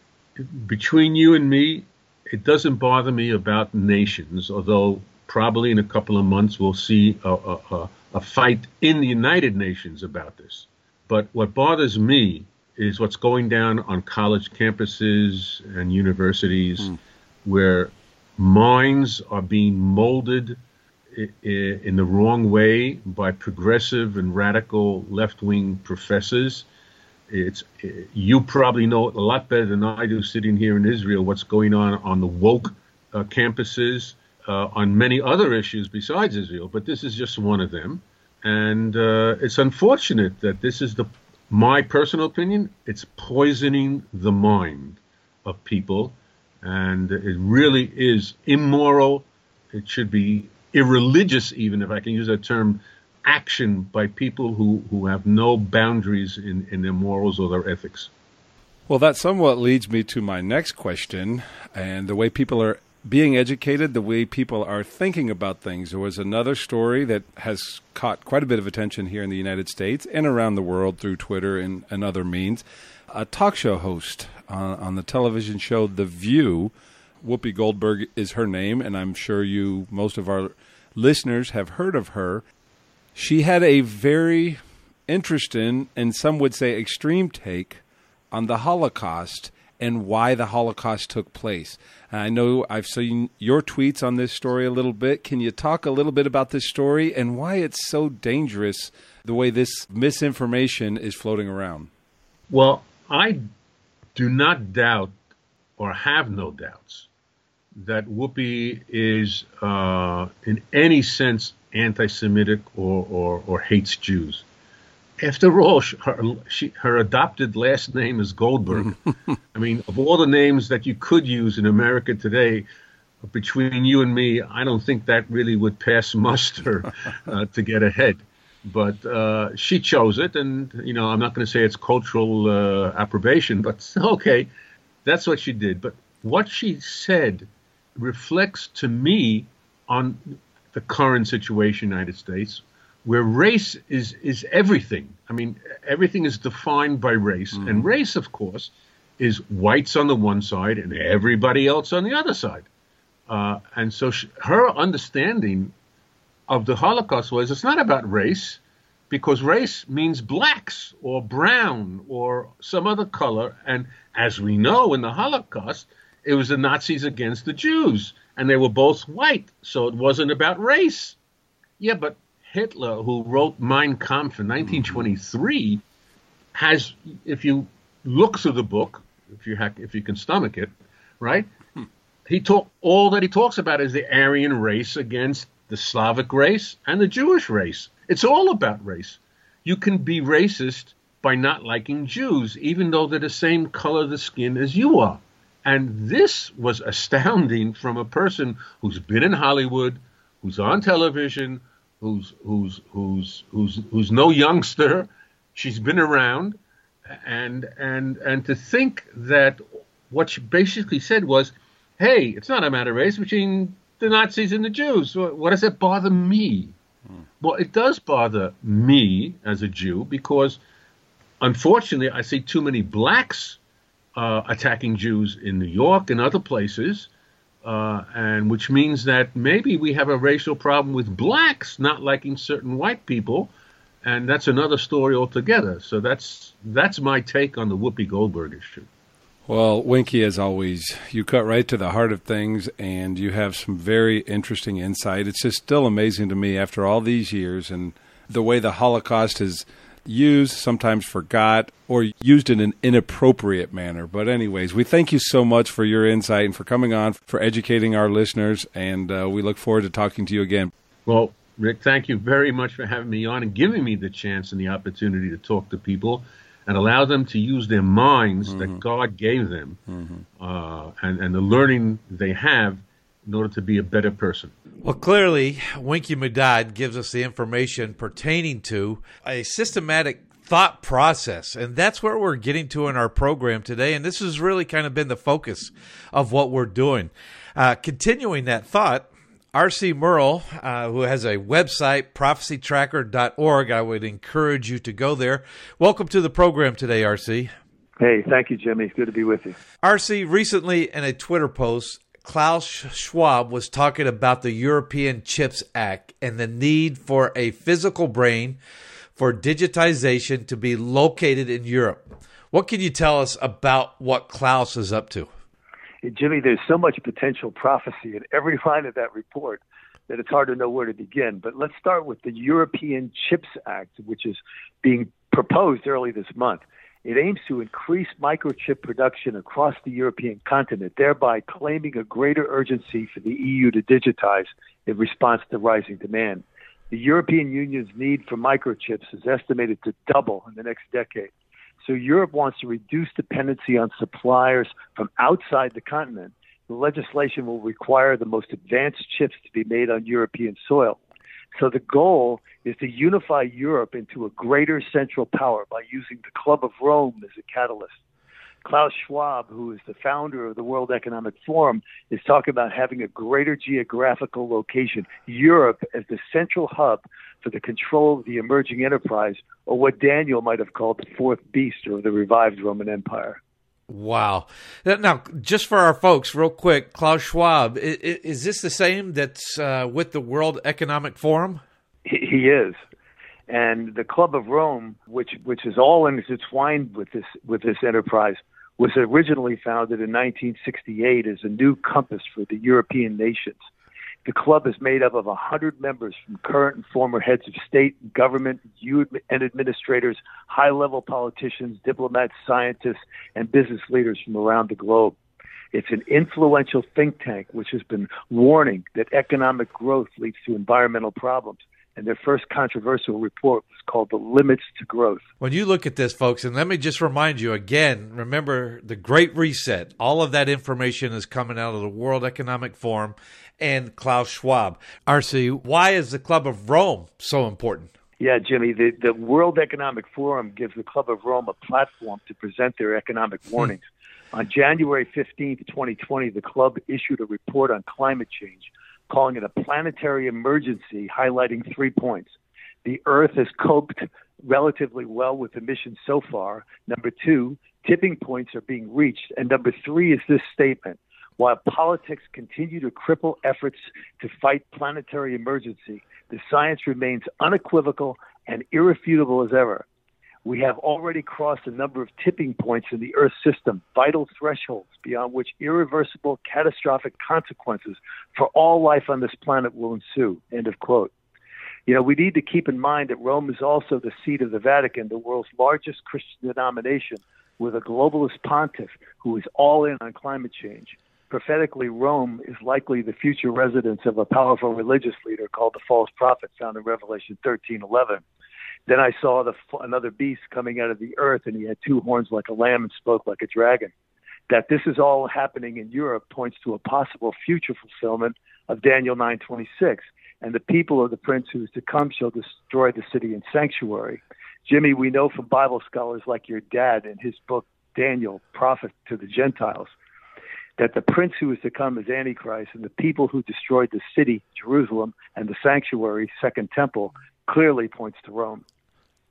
between you and me, it doesn't bother me about nations, although probably in a couple of months we'll see a, a, a fight in the United Nations about this. But what bothers me is what's going down on college campuses and universities mm. where minds are being molded in the wrong way by progressive and radical left-wing professors. It's you probably know a lot better than I do, sitting here in Israel, what's going on on the woke uh, campuses uh, on many other issues besides Israel. But this is just one of them, and uh, it's unfortunate that this is the my personal opinion, it's poisoning the mind of people, and it really is immoral. It should be irreligious, even if I can use that term, action by people who, who have no boundaries in, in their morals or their ethics. Well, that somewhat leads me to my next question, and the way people are being educated, the way people are thinking about things. There was another story that has caught quite a bit of attention here in the United States and around the world through Twitter and, and other means. A talk show host on, on the television show The View Whoopi Goldberg is her name, and I'm sure you, most of our listeners, have heard of her. She had a very interesting and some would say extreme take on the Holocaust and why the Holocaust took place. I know I've seen your tweets on this story a little bit. Can you talk a little bit about this story and why it's so dangerous the way this misinformation is floating around? Well, I do not doubt or have no doubts that Whoopi is uh, in any sense anti-Semitic or, or, or hates Jews. After all, her, she, her adopted last name is Goldberg. [LAUGHS] I mean, of all the names that you could use in America today, between you and me, I don't think that really would pass muster [LAUGHS] uh, to get ahead. But uh, she chose it, and you know, I'm not going to say it's cultural uh, approbation, but [LAUGHS] okay, that's what she did. But what she said reflects to me on the current situation in the United States, where race is is everything. I mean, everything is defined by race, mm. and race, of course, is whites on the one side and everybody else on the other side. Uh, and so she, her understanding of the Holocaust was it's not about race, because race means blacks or brown or some other color. And as we know in the Holocaust, it was the Nazis against the Jews, and they were both white, so it wasn't about race. Yeah, but Hitler, who wrote Mein Kampf in 1923, has, if you look through the book, if you ha- if you can stomach it, right? Hmm. He talk all that he talks about is the Aryan race against the Slavic race and the Jewish race. It's all about race. You can be racist by not liking Jews, even though they're the same color of the skin as you are. And this was astounding from a person who's been in Hollywood, who's on television, who's who's who's who's who's no youngster. She's been around, and and and to think that what she basically said was, "Hey, it's not a matter of race between the Nazis and the Jews. What does it bother me?" Hmm. Well, it does bother me as a Jew because, unfortunately, I see too many blacks uh, attacking Jews in New York and other places, uh, and which means that maybe we have a racial problem with blacks not liking certain white people, and that's another story altogether. So that's that's my take on the Whoopi Goldberg issue. Well, Winky, as always, you cut right to the heart of things, and you have some very interesting insight. It's just still amazing to me after all these years and the way the Holocaust is used, sometimes forgot, or used in an inappropriate manner. But, anyways, we thank you so much for your insight and for coming on, for educating our listeners, and uh, we look forward to talking to you again. Well, Rick, thank you very much for having me on and giving me the chance and the opportunity to talk to people and allow them to use their minds mm-hmm. that God gave them mm-hmm. uh, and, and the learning they have in order to be a better person. Well, clearly, Winky Muddad gives us the information pertaining to a systematic thought process. And that's where we're getting to in our program today. And this has really kind of been the focus of what we're doing. Uh, continuing that thought, R.C. Merle, uh, who has a website, prophecytracker.org, I would encourage you to go there. Welcome to the program today, R.C. Hey, thank you, Jimmy. It's Good to be with you. R.C., recently in a Twitter post, Klaus Schwab was talking about the European Chips Act and the need for a physical brain for digitization to be located in Europe. What can you tell us about what Klaus is up to? Jimmy, there's so much potential prophecy in every [LAUGHS] line of that report that it's hard to know where to begin. But let's start with the European Chips Act, which is being proposed early this month. It aims to increase microchip production across the European continent, thereby claiming a greater urgency for the EU to digitize in response to rising demand. The European Union's need for microchips is estimated to double in the next decade. So Europe wants to reduce dependency on suppliers from outside the continent. The legislation will require the most advanced chips to be made on European soil. So the goal is to unify Europe into a greater central power by using the Club of Rome as a catalyst. Klaus Schwab, who is the founder of the World Economic Forum, is talking about having a greater geographical location, Europe as the central hub for the control of the emerging enterprise, or what Daniel might have called the fourth beast or the revived Roman Empire. Wow. Now, just for our folks, real quick, Klaus Schwab, is, this the same that's uh, with the World Economic Forum? He is. And the Club of Rome, which which is all intertwined with this with this enterprise, was originally founded in 1968 as a new compass for the European nations. The club is made up of 100 members from current and former heads of state, government, and administrators, high level politicians, diplomats, scientists, and business leaders from around the globe. It's an influential think tank which has been warning that economic growth leads to environmental problems and their first controversial report was called The Limits to Growth. When you look at this, folks, and let me just remind you again remember the Great Reset. All of that information is coming out of the World Economic Forum and Klaus Schwab. RC, why is the Club of Rome so important? Yeah, Jimmy, the, the World Economic Forum gives the Club of Rome a platform to present their economic hmm. warnings. On January 15th, 2020, the club issued a report on climate change calling it a planetary emergency, highlighting three points. The Earth has coped relatively well with emissions so far. Number two, tipping points are being reached. And number three is this statement. While politics continue to cripple efforts to fight planetary emergency, the science remains unequivocal and irrefutable as ever. We have already crossed a number of tipping points in the Earth system, vital thresholds beyond which irreversible, catastrophic consequences for all life on this planet will ensue. End of quote. You know, we need to keep in mind that Rome is also the seat of the Vatican, the world's largest Christian denomination, with a globalist pontiff who is all in on climate change. Prophetically, Rome is likely the future residence of a powerful religious leader called the false prophet, found in Revelation 13:11. Then I saw the, another beast coming out of the earth, and he had two horns like a lamb and spoke like a dragon. That this is all happening in Europe points to a possible future fulfillment of Daniel 9:26. And the people of the prince who is to come shall destroy the city and sanctuary. Jimmy, we know from Bible scholars like your dad in his book Daniel, Prophet to the Gentiles, that the prince who is to come is Antichrist, and the people who destroyed the city, Jerusalem, and the sanctuary, Second Temple, clearly points to Rome.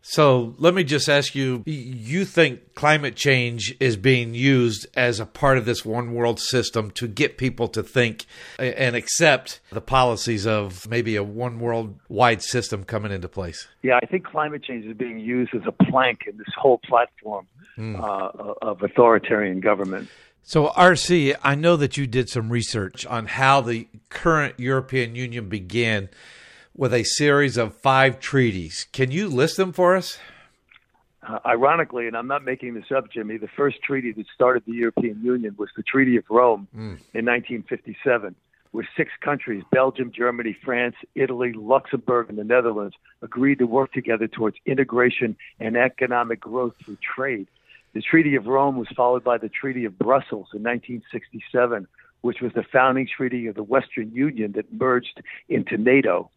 So let me just ask you you think climate change is being used as a part of this one world system to get people to think and accept the policies of maybe a one world wide system coming into place? Yeah, I think climate change is being used as a plank in this whole platform mm. uh, of authoritarian government. So, RC, I know that you did some research on how the current European Union began with a series of five treaties. Can you list them for us? Uh, ironically, and I'm not making this up, Jimmy, the first treaty that started the European Union was the Treaty of Rome mm. in 1957, where six countries Belgium, Germany, France, Italy, Luxembourg, and the Netherlands agreed to work together towards integration and economic growth through trade. The Treaty of Rome was followed by the Treaty of Brussels in 1967, which was the founding treaty of the Western Union that merged into NATO.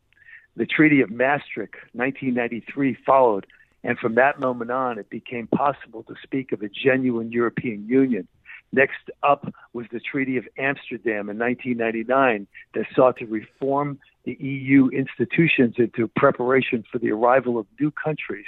The Treaty of Maastricht, 1993, followed, and from that moment on, it became possible to speak of a genuine European Union. Next up was the Treaty of Amsterdam in 1999 that sought to reform the EU institutions into preparation for the arrival of new countries.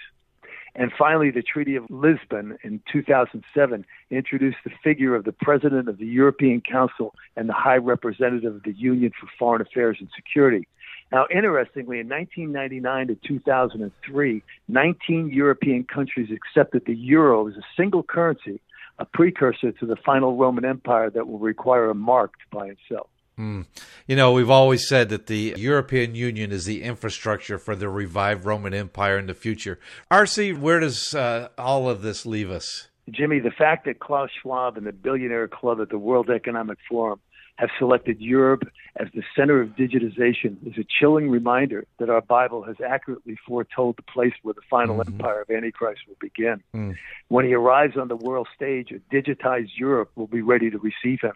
And finally, the Treaty of Lisbon in 2007 introduced the figure of the President of the European Council and the High Representative of the Union for Foreign Affairs and Security. Now, interestingly, in 1999 to 2003, 19 European countries accepted the euro as a single currency, a precursor to the final Roman Empire that will require a mark to buy and sell. Mm. You know, we've always said that the European Union is the infrastructure for the revived Roman Empire in the future. RC, where does uh, all of this leave us? Jimmy, the fact that Klaus Schwab and the Billionaire Club at the World Economic Forum have selected Europe as the center of digitization is a chilling reminder that our Bible has accurately foretold the place where the final mm-hmm. empire of Antichrist will begin. Mm. When he arrives on the world stage, a digitized Europe will be ready to receive him.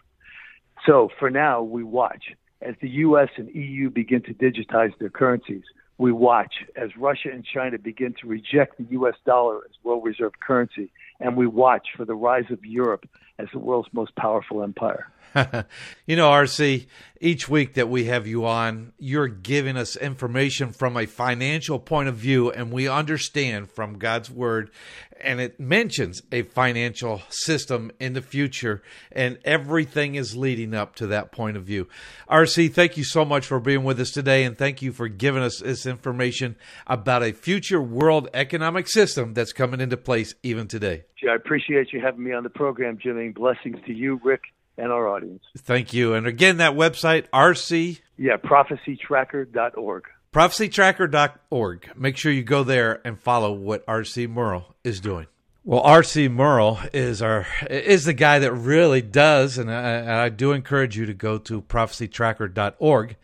So for now, we watch as the U.S. and EU begin to digitize their currencies. We watch as Russia and China begin to reject the U.S. dollar as world reserve currency, and we watch for the rise of Europe as the world's most powerful empire. [LAUGHS] you know, RC, each week that we have you on, you're giving us information from a financial point of view, and we understand from God's word, and it mentions a financial system in the future, and everything is leading up to that point of view. RC, thank you so much for being with us today, and thank you for giving us this information about a future world economic system that's coming into place even today. I appreciate you having me on the program, Jimmy. Blessings to you, Rick, and our audience. Thank you. And again, that website, RC. Yeah, prophecytracker.org. Prophecytracker.org. Make sure you go there and follow what RC Merle is doing. Well, RC Merle is our is the guy that really does, and I, I do encourage you to go to prophecytracker.org.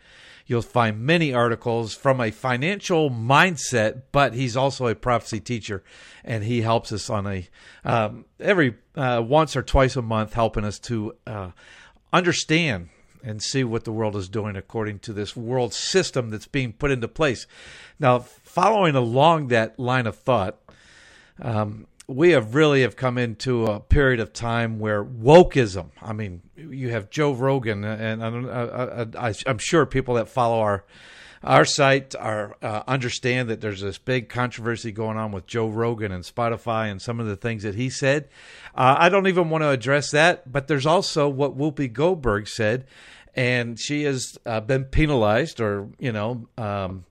You'll find many articles from a financial mindset, but he's also a prophecy teacher, and he helps us on a um, every uh, once or twice a month, helping us to uh, understand and see what the world is doing according to this world system that's being put into place. Now, following along that line of thought, um, we have really have come into a period of time where wokeism. I mean, you have Joe Rogan, and I, I, I'm sure people that follow our our site are uh, understand that there's this big controversy going on with Joe Rogan and Spotify and some of the things that he said. Uh, I don't even want to address that, but there's also what Whoopi Goldberg said, and she has uh, been penalized or you know. Um,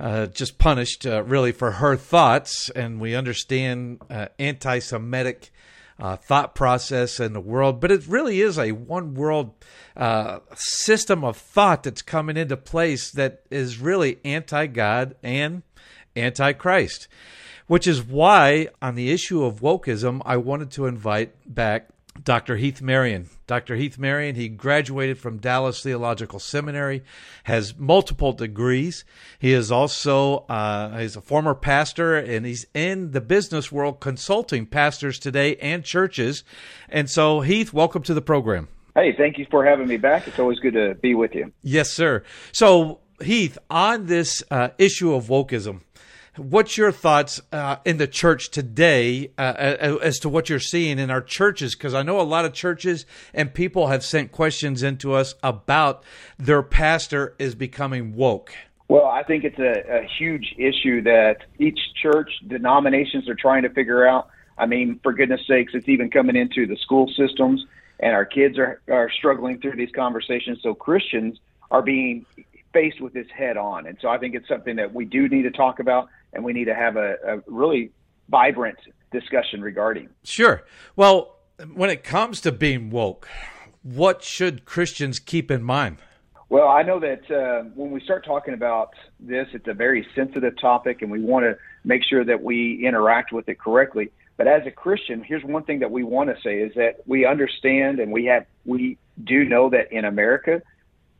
uh, just punished uh, really for her thoughts, and we understand uh, anti-Semitic uh, thought process in the world, but it really is a one world uh, system of thought that's coming into place that is really anti-God and anti-Christ, which is why on the issue of wokeism, I wanted to invite back Dr. Heath Marion. Dr. Heath Marion, he graduated from Dallas Theological Seminary, has multiple degrees. He is also uh, he's a former pastor, and he's in the business world consulting pastors today and churches. And so, Heath, welcome to the program. Hey, thank you for having me back. It's always good to be with you. Yes, sir. So, Heath, on this uh, issue of wokeism, What's your thoughts uh, in the church today uh, as to what you're seeing in our churches? Because I know a lot of churches and people have sent questions into us about their pastor is becoming woke. Well, I think it's a, a huge issue that each church, denominations are trying to figure out. I mean, for goodness sakes, it's even coming into the school systems, and our kids are, are struggling through these conversations. So Christians are being faced with this head on. And so I think it's something that we do need to talk about and we need to have a, a really vibrant discussion regarding. Sure. Well, when it comes to being woke, what should Christians keep in mind? Well, I know that uh, when we start talking about this, it's a very sensitive topic, and we want to make sure that we interact with it correctly. But as a Christian, here's one thing that we want to say is that we understand and we have we do know that in America,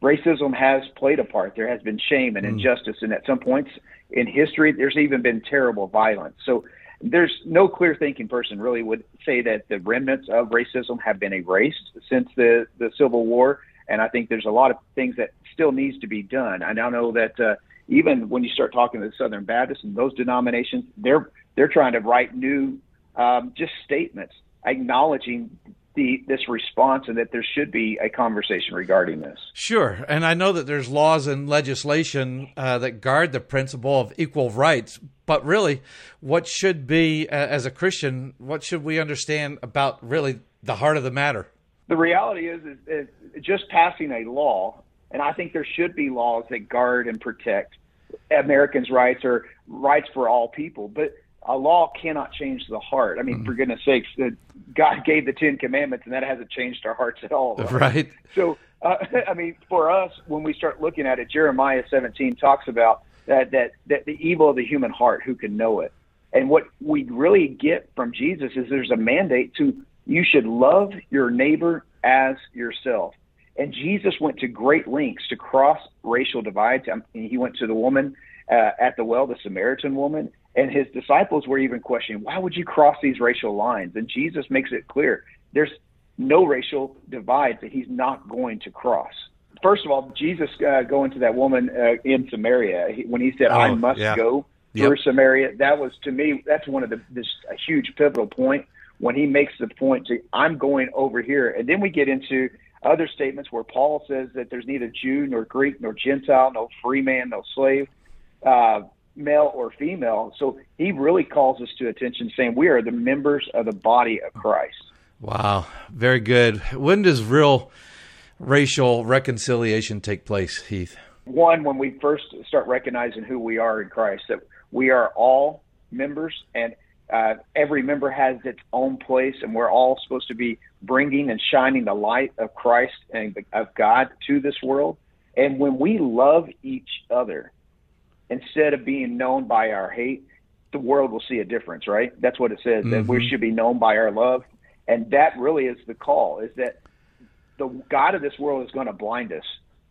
racism has played a part. There has been shame and mm. injustice, and at some points in history, there's even been terrible violence. So there's no clear thinking person really would say that the remnants of racism have been erased since the, the Civil War. And I think there's a lot of things that still needs to be done. I now know that uh, even when you start talking to the Southern Baptists and those denominations, they're they're trying to write new um, just statements acknowledging the, this response and that there should be a conversation regarding this. Sure, and I know that there's laws and legislation uh, that guard the principle of equal rights, but really, what should be uh, as a Christian, what should we understand about really the heart of the matter? The reality is, is, is just passing a law, and I think there should be laws that guard and protect Americans' rights or rights for all people, but a law cannot change the heart. I mean, mm-hmm. for goodness sakes, God gave the Ten Commandments, and that hasn't changed our hearts at all. Right. [LAUGHS] right. So, uh, [LAUGHS] I mean, for us, when we start looking at it, Jeremiah 17 talks about that that that the evil of the human heart, who can know it? And what we really get from Jesus is there's a mandate to you should love your neighbor as yourself. And Jesus went to great lengths to cross racial divides. I mean, he went to the woman uh, at the well, the Samaritan woman, and his disciples were even questioning, why would you cross these racial lines? And Jesus makes it clear there's no racial divides that he's not going to cross. First of all, Jesus uh, going to that woman uh, in Samaria, he, when he said, oh, I must yeah. go yep. through Samaria, that was to me, that's one of the, this a huge pivotal point when he makes the point to, I'm going over here. And then we get into other statements where Paul says that there's neither Jew nor Greek nor Gentile, no free man, no slave, uh, male or female. So he really calls us to attention saying we are the members of the body of Christ. Wow, very good. When does real racial reconciliation take place, Heath? One, when we first start recognizing who we are in Christ, that we are all members and uh, every member has its own place, and we're all supposed to be bringing and shining the light of Christ and of God to this world. And when we love each other, instead of being known by our hate, the world will see a difference, right? That's what it says, mm-hmm. that we mm-hmm. should be known by our love. And that really is the call, is that the God of this world is going to blind us.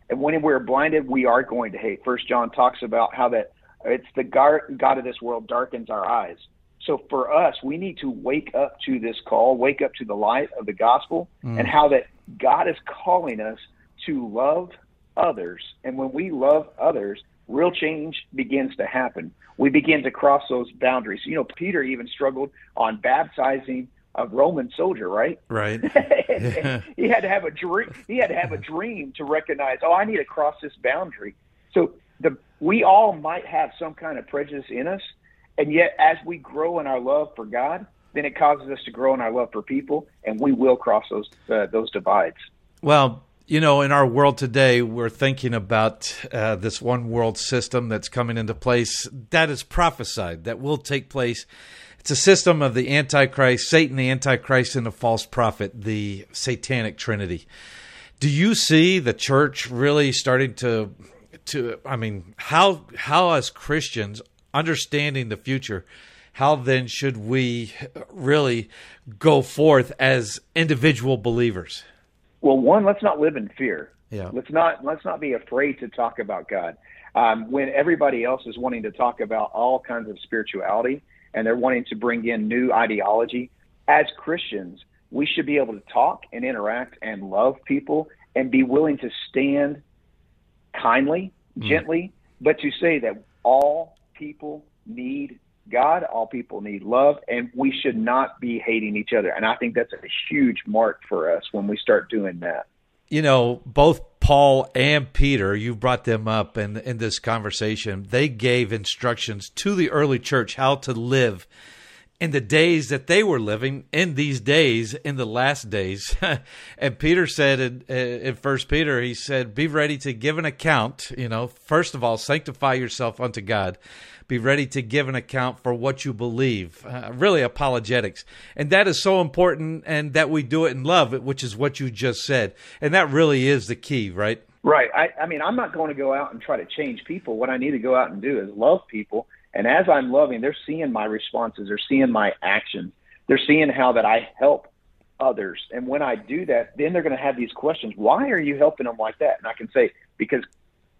And when we're blinded, we are going to hate. First John talks about how that it's the God of this world darkens our eyes. So for us, we need to wake up to this call, wake up to the light of the gospel, mm. and how that God is calling us to love others. And when we love others, real change begins to happen. We begin to cross those boundaries. You know, Peter even struggled on baptizing a Roman soldier, right? Right. [LAUGHS] he had to have a dream. He had to have a dream to recognize, oh, I need to cross this boundary. So the we all might have some kind of prejudice in us, and yet as we grow in our love for God, then it causes us to grow in our love for people, and we will cross those uh, those divides. Well, you know, in our world today, we're thinking about uh, this one world system that's coming into place that is prophesied that will take place. It's a system of the Antichrist, Satan, the Antichrist, and the false prophet, the satanic trinity. Do you see the church really starting to, to? I mean, how how as Christians understanding the future, how then should we really go forth as individual believers? Well, one, let's not live in fear. Yeah. Let's not let's not be afraid to talk about God. Um, when everybody else is wanting to talk about all kinds of spirituality and they're wanting to bring in new ideology, as Christians, we should be able to talk and interact and love people and be willing to stand kindly, mm. gently, but to say that all people need God, all people need love, and we should not be hating each other. And I think that's a huge mark for us when we start doing that. You know, both Paul and Peter, you brought them up in, in this conversation. They gave instructions to the early church how to live in the days that they were living in these days in the last days [LAUGHS] and peter said in, uh, in first peter he said be ready to give an account you know first of all sanctify yourself unto god be ready to give an account for what you believe. Uh, really, apologetics. And that is so important, and that we do it in love, which is what you just said. And that really is the key, right? Right. I, I mean, I'm not going to go out and try to change people. What I need to go out and do is love people. And as I'm loving, they're seeing my responses, they're seeing my actions, they're seeing how that I help others. And when I do that, then they're going to have these questions. Why are you helping them like that? And I can say, because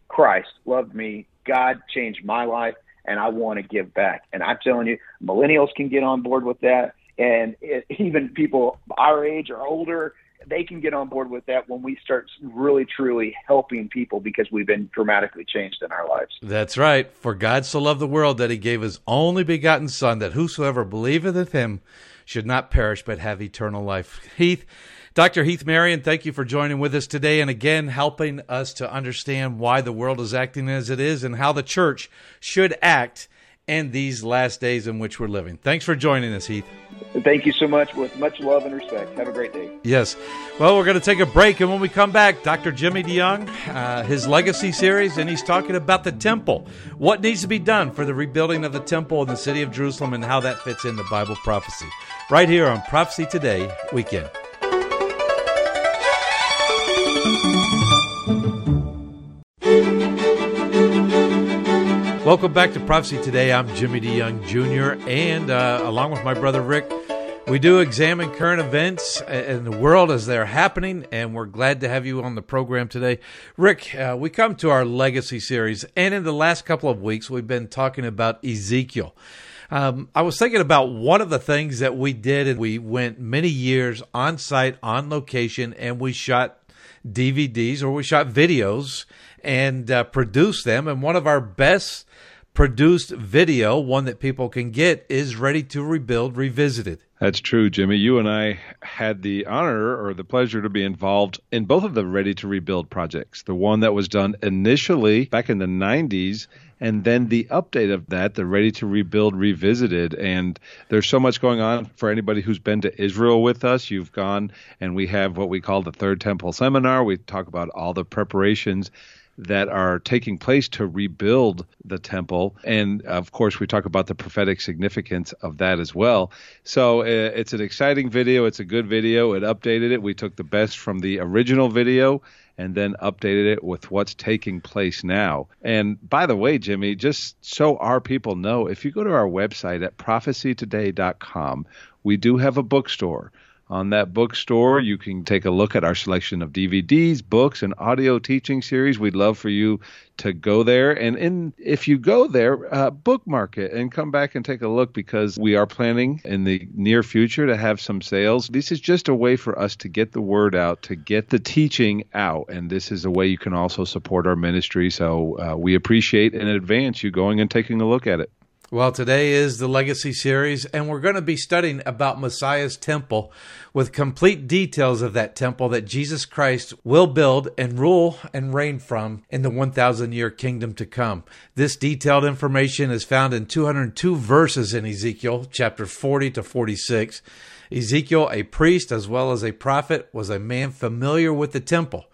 Christ loved me, God changed my life, and I want to give back. And I'm telling you, millennials can get on board with that, and it, [LAUGHS] even people our age or older, they can get on board with that when we start really truly helping people because we've been dramatically changed in our lives. That's right. For God so loved the world that he gave his only begotten Son, that whosoever believeth in him should not perish but have eternal life. Heath, Dr. Heath Marion, thank you for joining with us today and again helping us to understand why the world is acting as it is and how the church should act in these last days in which we're living. Thanks for joining us, Heath. Thank you so much with much love and respect. Have a great day. Yes. Well, we're going to take a break, and when we come back, Dr. Jimmy DeYoung, uh, his legacy series, and he's talking about the temple. What needs to be done for the rebuilding of the temple in the city of Jerusalem and how that fits into Bible prophecy. Right here on Prophecy Today Weekend. Welcome back to Prophecy Today. I'm Jimmy DeYoung Jr., and uh, along with my brother Rick, we do examine current events in the world as they're happening, and we're glad to have you on the program today. Rick, uh, we come to our legacy series, and in the last couple of weeks, we've been talking about Ezekiel. Um, I was thinking about one of the things that we did, and we went many years on site, on location, and we shot DVDs or we shot videos and uh, produced them. And one of our best produced video, one that people can get, is Ready to Rebuild Revisited. That's true, Jimmy. You and I had the honor or the pleasure to be involved in both of the Ready to Rebuild projects. The one that was done initially back in the 90s, and then the update of that, the Ready to Rebuild Revisited. And there's so much going on for anybody who's been to Israel with us. You've gone, and we have what we call the Third Temple Seminar. We talk about all the preparations that are taking place to rebuild the temple. And of course, we talk about the prophetic significance of that as well. So uh, it's an exciting video. It's a good video. It updated it. We took the best from the original video and then updated it with what's taking place now. And by the way, Jimmy, just so our people know, if you go to our website at prophecytoday.com, we do have a bookstore on that bookstore. You can take a look at our selection of DVDs, books, and audio teaching series. We'd love for you to go there. And in, if you go there, uh, bookmark it and come back and take a look because we are planning in the near future to have some sales. This is just a way for us to get the word out, to get the teaching out. And this is a way you can also support our ministry. So uh, we appreciate in advance you going and taking a look at it. Well, today is the Legacy series, and we're going to be studying about Messiah's temple with complete details of that temple that Jesus Christ will build and rule and reign from in the 1,000 year kingdom to come. This detailed information is found in 202 verses in Ezekiel, chapter 40 to 46. Ezekiel, a priest as well as a prophet, was a man familiar with the temple.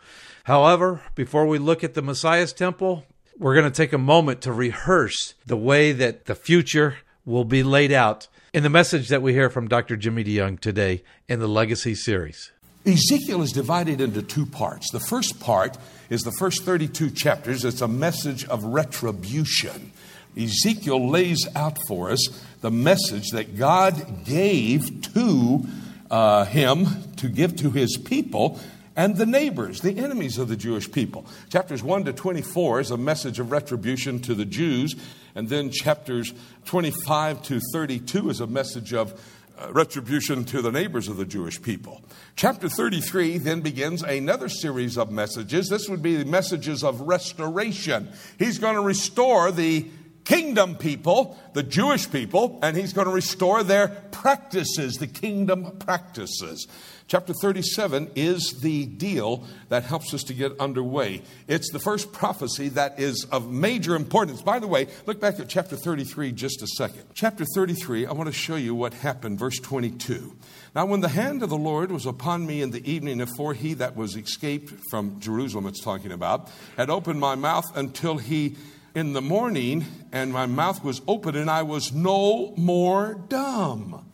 However, before we look at the Messiah's temple, we're going to take a moment to rehearse the way that the future will be laid out in the message that we hear from Dr. Jimmy DeYoung today in the Legacy series. Ezekiel is divided into two parts. The first part is the first 32 chapters, it's a message of retribution. Ezekiel lays out for us the message that God gave to uh, him to give to his people and the neighbors, the enemies of the Jewish people. Chapters 1 to 24 is a message of retribution to the Jews, and then chapters 25 to 32 is a message of uh, retribution to the neighbors of the Jewish people. Chapter 33 then begins another series of messages. This would be the messages of restoration. He's going to restore the kingdom people, the Jewish people, and he's going to restore their practices, the kingdom practices. Chapter 37 is the deal that helps us to get underway. It's the first prophecy that is of major importance. By the way, look back at chapter 33 just a second. Chapter 33, I want to show you what happened, verse 22. Now, when the hand of the Lord was upon me in the evening, afore he that was escaped from Jerusalem, it's talking about, had opened my mouth until he in the morning, and my mouth was open, and I was no more dumb.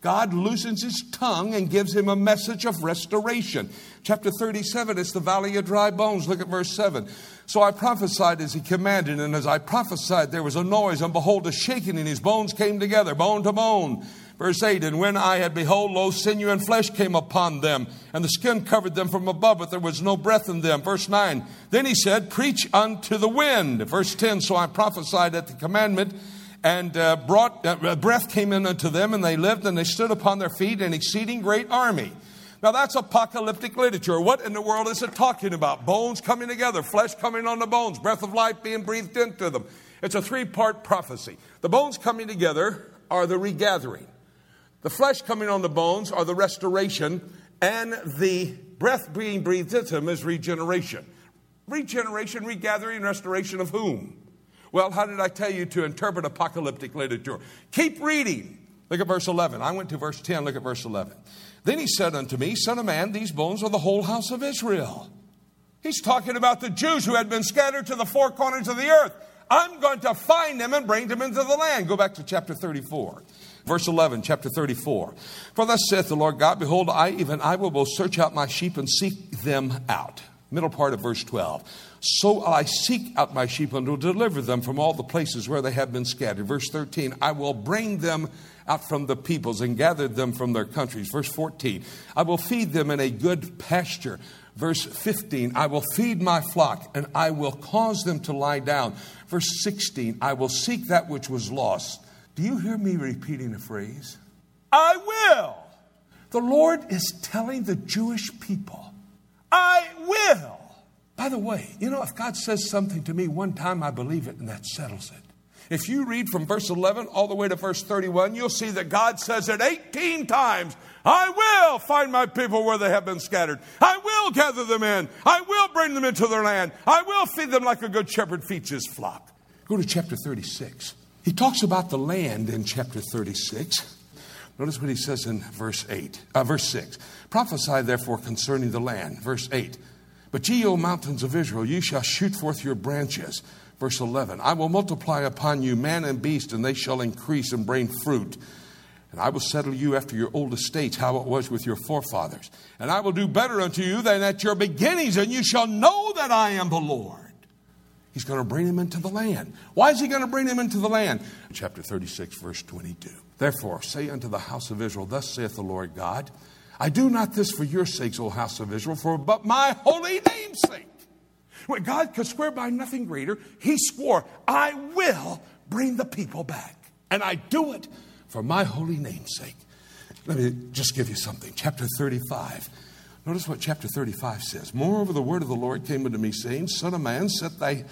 God loosens his tongue and gives him a message of restoration. Chapter 37, it's the valley of dry bones. Look at verse 7. So I prophesied as he commanded, and as I prophesied, there was a noise, and behold, a shaking, and his bones came together, bone to bone. Verse 8, and when I had behold, lo, sinew and flesh came upon them, and the skin covered them from above, but there was no breath in them. Verse 9, then he said, Preach unto the wind. Verse 10, so I prophesied at the commandment and uh, brought uh, breath came in unto them, and they lived, and they stood upon their feet, an exceeding great army. Now that's apocalyptic literature. What in the world is it talking about? Bones coming together, flesh coming on the bones, breath of life being breathed into them. It's a three part prophecy. The bones coming together are the regathering, the flesh coming on the bones are the restoration, and the breath being breathed into them is regeneration. Regeneration, regathering, and restoration of whom? Well, how did I tell you to interpret apocalyptic literature? Keep reading. Look at verse 11. I went to verse 10. Look at verse 11. Then he said unto me, Son of man, these bones are the whole house of Israel. He's talking about the Jews who had been scattered to the four corners of the earth. I'm going to find them and bring them into the land. Go back to chapter 34. Verse 11, chapter 34. For thus saith the Lord God, Behold, I, even I, will both search out my sheep and seek them out. Middle part of verse 12. So I seek out my sheep and will deliver them from all the places where they have been scattered. Verse 13, I will bring them out from the peoples and gather them from their countries. Verse 14, I will feed them in a good pasture. Verse 15, I will feed my flock and I will cause them to lie down. Verse 16, I will seek that which was lost. Do you hear me repeating a phrase? I will. The Lord is telling the Jewish people, I will. By the way, you know, if God says something to me one time, I believe it, and that settles it. If you read from verse 11 all the way to verse 31, you'll see that God says it 18 times I will find my people where they have been scattered. I will gather them in. I will bring them into their land. I will feed them like a good shepherd feeds his flock. Go to chapter 36. He talks about the land in chapter 36. Notice what he says in verse 8, uh, verse 6. Prophesy therefore concerning the land. Verse 8. But ye, O mountains of Israel, ye shall shoot forth your branches. Verse 11. I will multiply upon you man and beast, and they shall increase and bring fruit. And I will settle you after your old estates, how it was with your forefathers. And I will do better unto you than at your beginnings, and you shall know that I am the Lord. He's going to bring him into the land. Why is he going to bring him into the land? Chapter 36, verse 22. Therefore, say unto the house of Israel, Thus saith the Lord God, I do not this for your sakes, O house of Israel, for but my holy name's sake. When God could swear by nothing greater, he swore, I will bring the people back. And I do it for my holy name's sake. Let me just give you something. Chapter 35 Notice what chapter 35 says. Moreover, the word of the Lord came unto me, saying, Son of man, set thy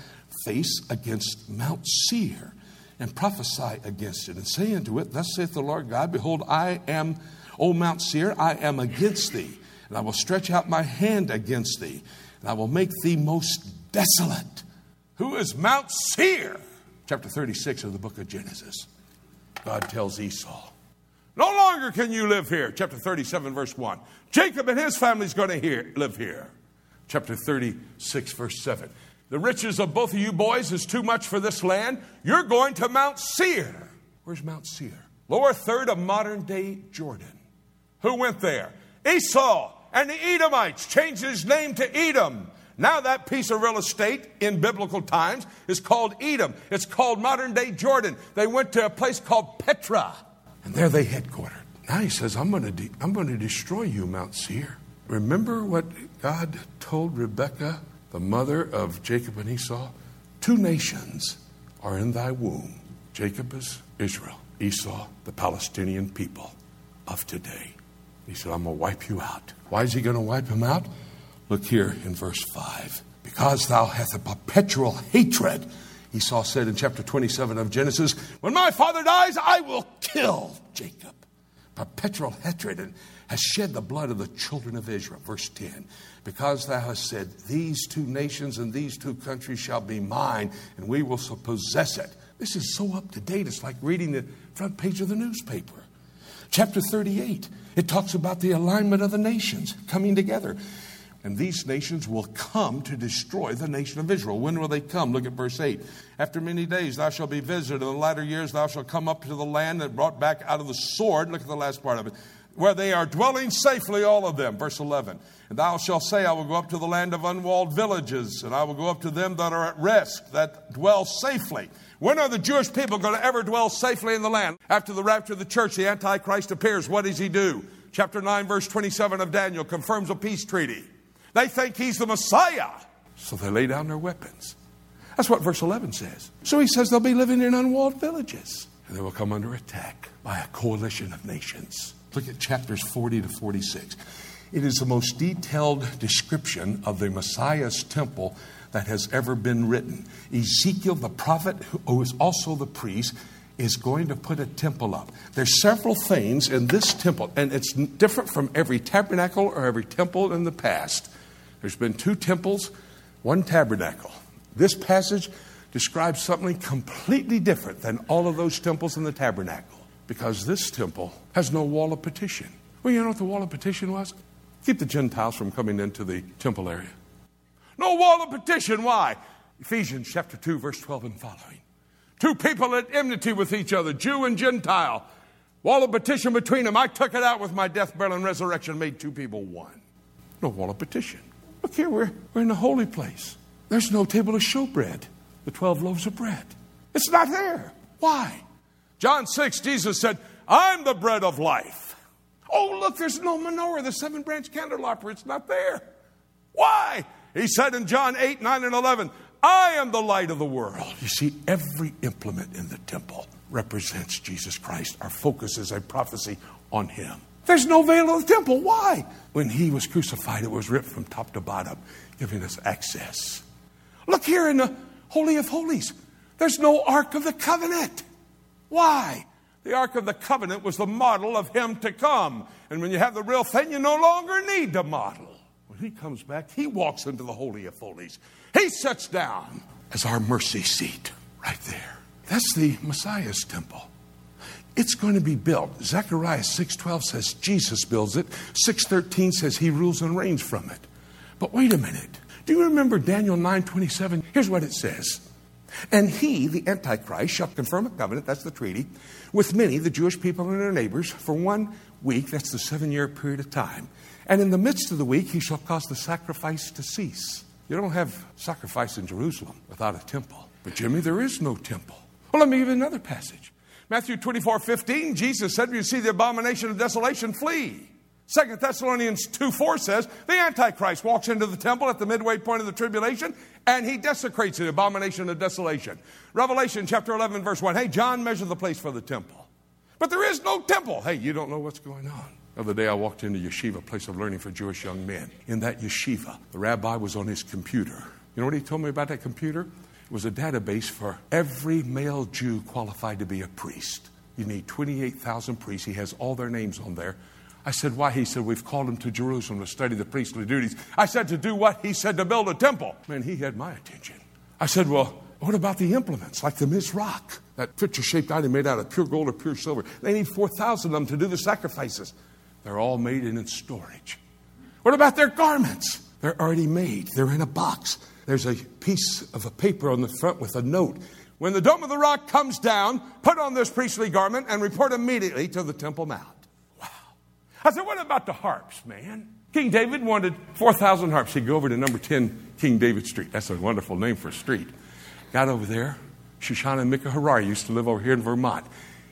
face against Mount Seir, and prophesy against it, and say unto it, Thus saith the Lord God, Behold, I am, O Mount Seir, I am against thee, and I will stretch out my hand against thee, and I will make thee most desolate. Who is Mount Seir? Chapter 36 of the book of Genesis. God tells Esau, no longer can you live here. Chapter 37, verse 1. Jacob and his family is going to live here. Chapter 36, verse 7. The riches of both of you boys is too much for this land. You're going to Mount Seir. Where's Mount Seir? Lower third of modern day Jordan. Who went there? Esau and the Edomites changed his name to Edom. Now, that piece of real estate in biblical times is called Edom. It's called modern day Jordan. They went to a place called Petra. And there they headquartered. Now he says, I'm going to, de- I'm going to destroy you, Mount Seir. Remember what God told Rebekah, the mother of Jacob and Esau? Two nations are in thy womb. Jacob is Israel, Esau, the Palestinian people of today. He said, I'm going to wipe you out. Why is he going to wipe him out? Look here in verse 5. Because thou hast a perpetual hatred Esau said in chapter 27 of Genesis, When my father dies, I will kill Jacob. Perpetual hatred and has shed the blood of the children of Israel. Verse 10 Because thou hast said, These two nations and these two countries shall be mine, and we will possess it. This is so up to date, it's like reading the front page of the newspaper. Chapter 38, it talks about the alignment of the nations coming together. And these nations will come to destroy the nation of Israel. When will they come? Look at verse 8. After many days thou shalt be visited. In the latter years thou shalt come up to the land that brought back out of the sword. Look at the last part of it. Where they are dwelling safely, all of them. Verse 11. And thou shalt say, I will go up to the land of unwalled villages, and I will go up to them that are at rest, that dwell safely. When are the Jewish people going to ever dwell safely in the land? After the rapture of the church, the Antichrist appears. What does he do? Chapter 9, verse 27 of Daniel confirms a peace treaty. They think he's the Messiah. So they lay down their weapons. That's what verse 11 says. So he says they'll be living in unwalled villages and they will come under attack by a coalition of nations. Look at chapters 40 to 46. It is the most detailed description of the Messiah's temple that has ever been written. Ezekiel, the prophet, who is also the priest, is going to put a temple up. There's several things in this temple, and it's different from every tabernacle or every temple in the past. There's been two temples, one tabernacle. This passage describes something completely different than all of those temples in the tabernacle because this temple has no wall of partition. Well, you know what the wall of partition was? Keep the Gentiles from coming into the temple area. No wall of partition. Why? Ephesians chapter 2, verse 12 and following. Two people at enmity with each other, Jew and Gentile. Wall of partition between them. I took it out with my death, burial, and resurrection, made two people one. No wall of partition. Look here, we're, we're in the holy place. There's no table of showbread, the 12 loaves of bread. It's not there. Why? John 6, Jesus said, I'm the bread of life. Oh, look, there's no menorah, the seven branch candelabra. It's not there. Why? He said in John 8, 9, and 11, I am the light of the world. You see, every implement in the temple represents Jesus Christ. Our focus is a prophecy on Him. There's no veil in the temple. Why? When he was crucified, it was ripped from top to bottom, giving us access. Look here in the Holy of Holies. There's no Ark of the Covenant. Why? The Ark of the Covenant was the model of Him to come. And when you have the real thing, you no longer need the model. When He comes back, He walks into the Holy of Holies. He sits down as our mercy seat right there. That's the Messiah's temple. It's going to be built. Zechariah 6:12 says Jesus builds it. 6:13 says he rules and reigns from it. But wait a minute. Do you remember Daniel 9:27? Here's what it says. And he, the Antichrist, shall confirm a covenant, that's the treaty, with many, the Jewish people and their neighbors, for one week, that's the seven year period of time. And in the midst of the week, he shall cause the sacrifice to cease. You don't have sacrifice in Jerusalem without a temple. But Jimmy, there is no temple. Well, let me give you another passage. Matthew 24, 15, Jesus said, you see the abomination of desolation, flee. Second Thessalonians 2 4 says, The Antichrist walks into the temple at the midway point of the tribulation and he desecrates the abomination of desolation. Revelation chapter 11, verse 1. Hey, John measured the place for the temple. But there is no temple. Hey, you don't know what's going on. The other day I walked into yeshiva, place of learning for Jewish young men. In that yeshiva, the rabbi was on his computer. You know what he told me about that computer? Was a database for every male Jew qualified to be a priest. You need 28,000 priests. He has all their names on there. I said, Why? He said, We've called him to Jerusalem to study the priestly duties. I said, To do what? He said, To build a temple. Man, he had my attention. I said, Well, what about the implements, like the Mizrach, that picture shaped item made out of pure gold or pure silver? They need 4,000 of them to do the sacrifices. They're all made and in storage. What about their garments? They're already made, they're in a box. There's a piece of a paper on the front with a note. When the Dome of the Rock comes down, put on this priestly garment and report immediately to the Temple Mount. Wow. I said, what about the harps, man? King David wanted 4,000 harps. He'd go over to number 10 King David Street. That's a wonderful name for a street. Got over there. Shoshana and Micah Harari used to live over here in Vermont.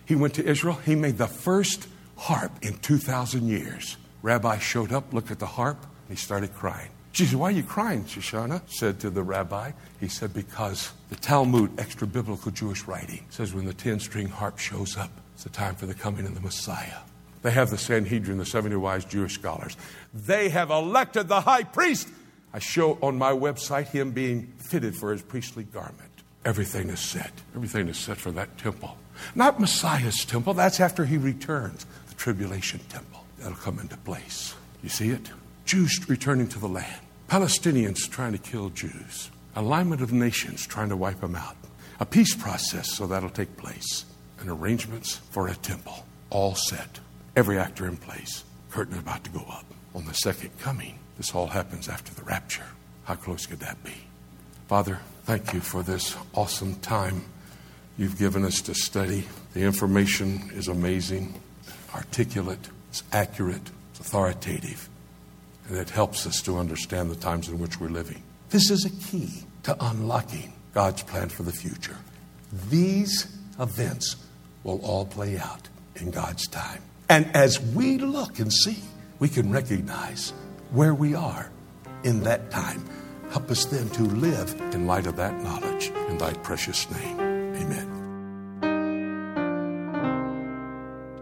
He went to Israel. He made the first harp in 2,000 years. Rabbi showed up, looked at the harp, and he started crying. She said, Why are you crying, Shoshana? said to the rabbi. He said, Because the Talmud, extra biblical Jewish writing, says when the 10 string harp shows up, it's the time for the coming of the Messiah. They have the Sanhedrin, the 70 wise Jewish scholars. They have elected the high priest. I show on my website him being fitted for his priestly garment. Everything is set. Everything is set for that temple. Not Messiah's temple, that's after he returns. The tribulation temple. That'll come into place. You see it? Jews returning to the land. Palestinians trying to kill Jews. Alignment of nations trying to wipe them out. A peace process, so that'll take place. And arrangements for a temple. All set every actor in place. Curtain about to go up. On the second coming, this all happens after the rapture. How close could that be? Father, thank you for this awesome time you've given us to study. The information is amazing, articulate, it's accurate, it's authoritative, and it helps us to understand the times in which we're living. This is a key to unlocking God's plan for the future. These events will all play out in God's time. And as we look and see, we can recognize where we are in that time. Help us then to live in light of that knowledge. In thy precious name, amen.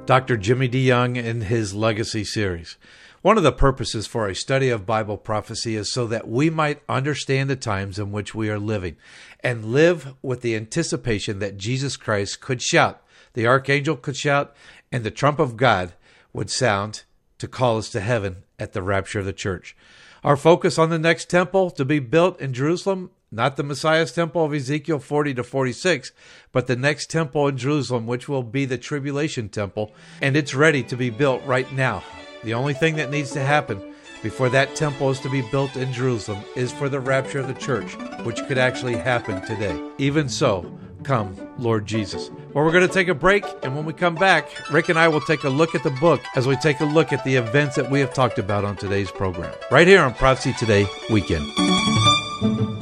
Dr. Jimmy DeYoung in his Legacy series. One of the purposes for a study of Bible prophecy is so that we might understand the times in which we are living and live with the anticipation that Jesus Christ could shout, the archangel could shout, and the trump of God would sound to call us to heaven at the rapture of the church. Our focus on the next temple to be built in Jerusalem, not the Messiah's temple of Ezekiel 40 to 46, but the next temple in Jerusalem, which will be the tribulation temple, and it's ready to be built right now. The only thing that needs to happen before that temple is to be built in Jerusalem is for the rapture of the church, which could actually happen today. Even so, come, Lord Jesus. Well, we're going to take a break, and when we come back, Rick and I will take a look at the book as we take a look at the events that we have talked about on today's program, right here on Prophecy Today Weekend.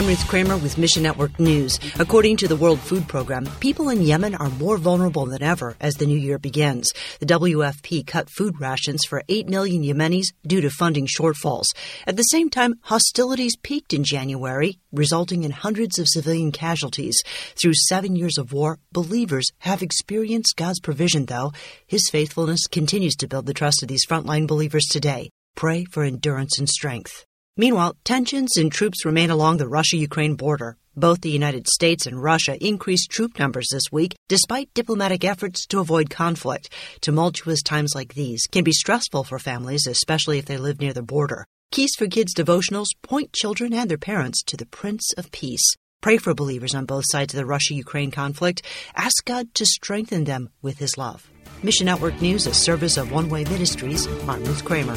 I'm Ruth Kramer with Mission Network News. According to the World Food Program, people in Yemen are more vulnerable than ever as the new year begins. The WFP cut food rations for 8 million Yemenis due to funding shortfalls. At the same time, hostilities peaked in January, resulting in hundreds of civilian casualties. Through seven years of war, believers have experienced God's provision, though. His faithfulness continues to build the trust of these frontline believers today. Pray for endurance and strength. Meanwhile, tensions and troops remain along the Russia Ukraine border. Both the United States and Russia increased troop numbers this week despite diplomatic efforts to avoid conflict. Tumultuous times like these can be stressful for families, especially if they live near the border. Keys for Kids devotionals point children and their parents to the Prince of Peace. Pray for believers on both sides of the Russia Ukraine conflict. Ask God to strengthen them with His love. Mission Network News, a service of One Way Ministries. I'm Ruth Kramer.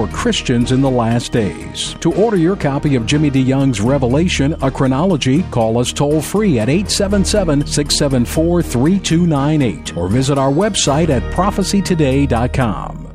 for Christians in the last days. To order your copy of Jimmy DeYoung's Revelation, a chronology, call us toll free at 877 674 3298 or visit our website at prophecytoday.com.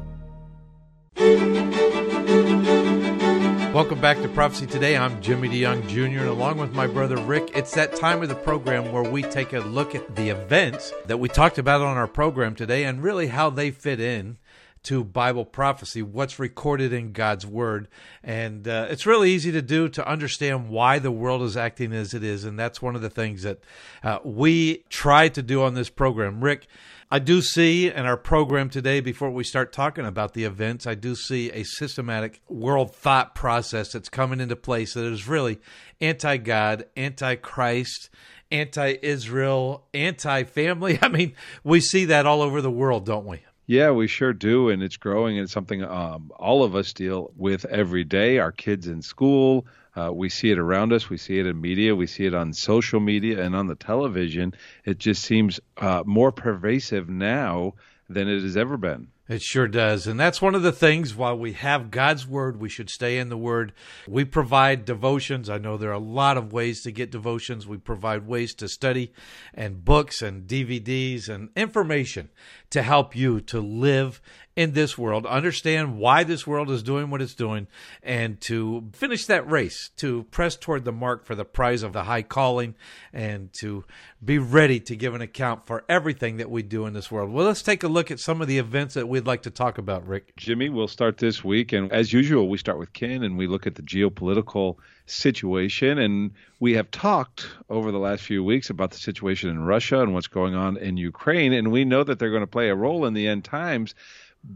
Welcome back to Prophecy Today. I'm Jimmy DeYoung Jr., and along with my brother Rick, it's that time of the program where we take a look at the events that we talked about on our program today and really how they fit in to Bible prophecy, what's recorded in God's Word. And uh, it's really easy to do to understand why the world is acting as it is. And that's one of the things that uh, we try to do on this program. Rick, I do see in our program today, before we start talking about the events, I do see a systematic world thought process that's coming into place that is really anti God, anti Christ, anti Israel, anti family. [LAUGHS] I mean, we see that all over the world, don't we? Yeah, we sure do, and it's growing. It's something um, all of us deal with every day. Our kids in school, uh, we see it around us. We see it in media. We see it on social media and on the television. It just seems uh, more pervasive now than it has ever been. It sure does. And that's one of the things while we have God's Word, we should stay in the Word. We provide devotions. I know there are a lot of ways to get devotions. We provide ways to study and books and DVDs and information to help you to live in this world, understand why this world is doing what it's doing, and to finish that race, to press toward the mark for the prize of the high calling, and to be ready to give an account for everything that we do in this world. Well, let's take a look at some of the events that we'd like to talk about, Rick. Jimmy, we'll start this week. And as usual, we start with Ken and we look at the geopolitical situation. And we have talked over the last few weeks about the situation in Russia and what's going on in Ukraine. And we know that they're going to play a role in the end times.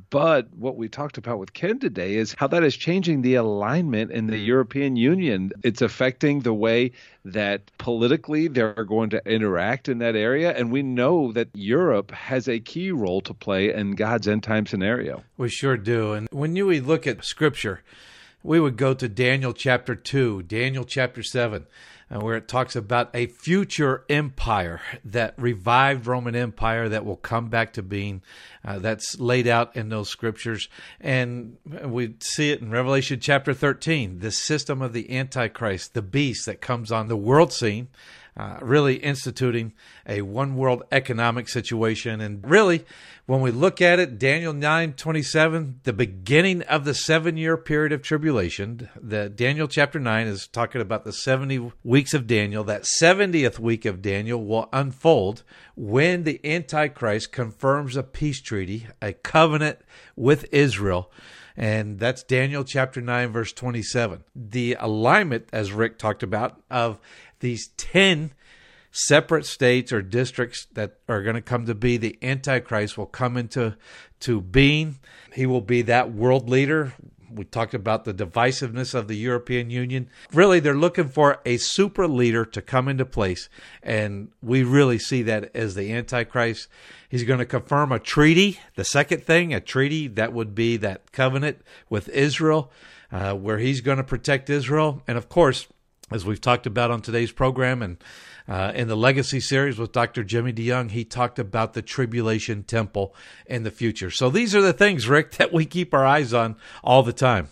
But what we talked about with Ken today is how that is changing the alignment in the European Union. It's affecting the way that politically they're going to interact in that area. And we know that Europe has a key role to play in God's end time scenario. We sure do. And when you look at scripture, we would go to Daniel chapter 2, Daniel chapter 7 uh, where it talks about a future empire, that revived Roman Empire that will come back to being. Uh, that's laid out in those scriptures. And we see it in Revelation chapter 13 the system of the Antichrist, the beast that comes on the world scene uh, really instituting a one world economic situation. And really, when we look at it, Daniel 9 27, the beginning of the seven year period of tribulation, the Daniel chapter 9 is talking about the 70 weeks of Daniel. That 70th week of Daniel will unfold when the Antichrist confirms a peace treaty, a covenant with Israel and that's Daniel chapter 9, verse 27. The alignment, as Rick talked about, of these 10 separate states or districts that are going to come to be the antichrist will come into to being he will be that world leader we talked about the divisiveness of the European Union. Really, they're looking for a super leader to come into place, and we really see that as the Antichrist. He's going to confirm a treaty. The second thing, a treaty that would be that covenant with Israel, uh, where he's going to protect Israel. And of course, as we've talked about on today's program and uh, in the Legacy series with Dr. Jimmy DeYoung, he talked about the tribulation temple in the future. So these are the things, Rick, [LAUGHS] that we keep our eyes on all the time.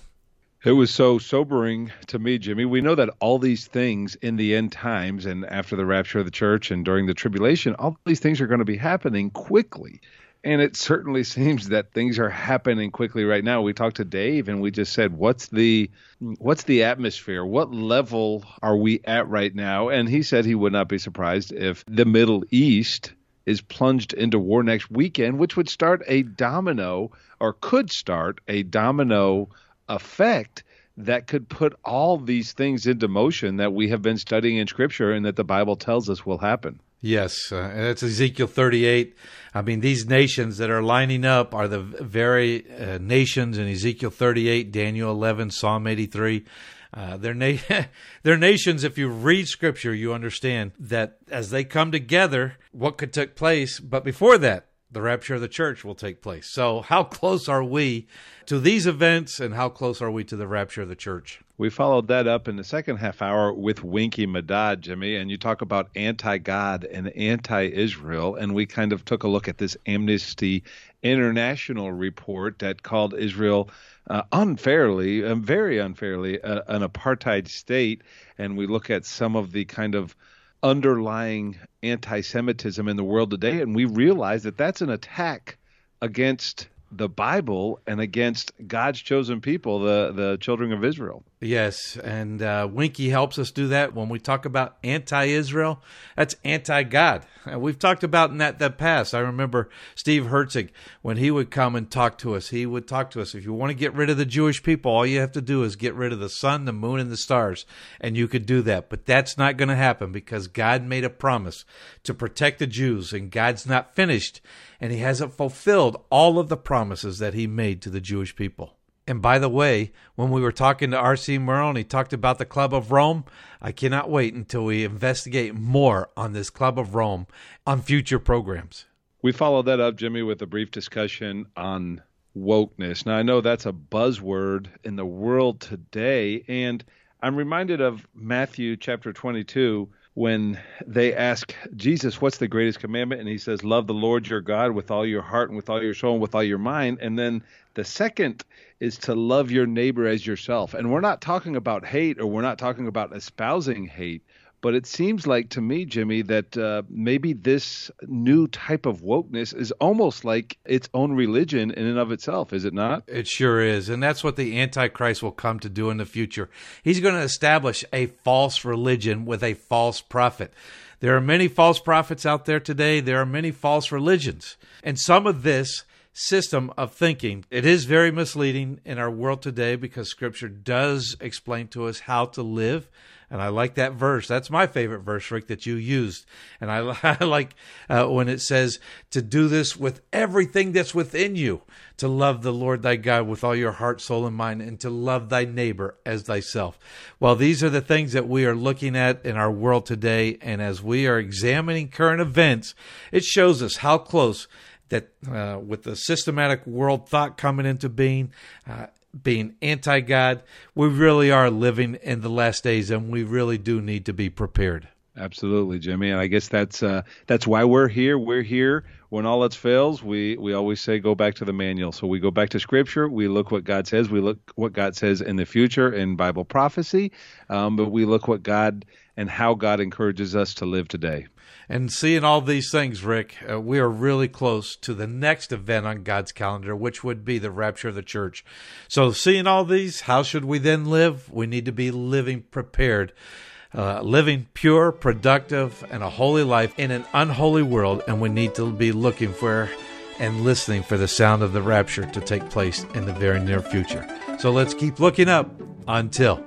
It was so sobering to me, Jimmy. We know that all these things in the end times and after the rapture of the church and during the tribulation, all these things are going to be happening quickly. And it certainly seems that things are happening quickly right now. We talked to Dave and we just said, what's the what's the atmosphere? What level are we at right now? And he said he would not be surprised if the Middle East is plunged into war next weekend, which would start a domino or could start a domino effect that could put all these things into motion that we have been studying in Scripture and that the Bible tells us will happen. Yes, uh, that's Ezekiel 38. I mean, these nations that are lining up are the very uh, nations in Ezekiel 38, Daniel 11, Psalm 83. Uh, they're, na- [LAUGHS] they're nations, if you read scripture, you understand that as they come together, what could take place. But before that, the rapture of the church will take place. So, how close are we to these events, and how close are we to the rapture of the church? We followed that up in the second half hour with Winky Madad, Jimmy, and you talk about anti God and anti Israel. And we kind of took a look at this Amnesty International report that called Israel uh, unfairly, uh, very unfairly, uh, an apartheid state. And we look at some of the kind of underlying anti Semitism in the world today, and we realize that that's an attack against the Bible and against God's chosen people, the, the children of Israel. Yes, and uh, Winky helps us do that when we talk about anti-Israel. That's anti-God. And we've talked about in that the past. I remember Steve Herzig when he would come and talk to us. He would talk to us. If you want to get rid of the Jewish people, all you have to do is get rid of the sun, the moon, and the stars, and you could do that. But that's not going to happen because God made a promise to protect the Jews, and God's not finished, and He hasn't fulfilled all of the promises that He made to the Jewish people. And by the way, when we were talking to R.C. Merle and he talked about the Club of Rome, I cannot wait until we investigate more on this Club of Rome on future programs. We followed that up, Jimmy, with a brief discussion on wokeness. Now, I know that's a buzzword in the world today, and I'm reminded of Matthew chapter 22 when they ask Jesus, What's the greatest commandment? And he says, Love the Lord your God with all your heart and with all your soul and with all your mind. And then the second is to love your neighbor as yourself. And we're not talking about hate or we're not talking about espousing hate, but it seems like to me, Jimmy, that uh, maybe this new type of wokeness is almost like its own religion in and of itself, is it not? It sure is. And that's what the Antichrist will come to do in the future. He's going to establish a false religion with a false prophet. There are many false prophets out there today. There are many false religions. And some of this system of thinking. It is very misleading in our world today because scripture does explain to us how to live. And I like that verse. That's my favorite verse, Rick, that you used. And I, [LAUGHS] I like uh, when it says to do this with everything that's within you, to love the Lord thy God with all your heart, soul, and mind, and to love thy neighbor as thyself. Well, these are the things that we are looking at in our world today. And as we are examining current events, it shows us how close that uh, with the systematic world thought coming into being, uh, being anti God, we really are living in the last days, and we really do need to be prepared. Absolutely, Jimmy, and I guess that's uh, that's why we're here. We're here when all else fails. We we always say go back to the manual. So we go back to Scripture. We look what God says. We look what God says in the future in Bible prophecy, um, but we look what God and how God encourages us to live today. And seeing all these things, Rick, uh, we are really close to the next event on God's calendar, which would be the rapture of the church. So, seeing all these, how should we then live? We need to be living prepared. Uh, living pure, productive, and a holy life in an unholy world, and we need to be looking for and listening for the sound of the rapture to take place in the very near future. So let's keep looking up until.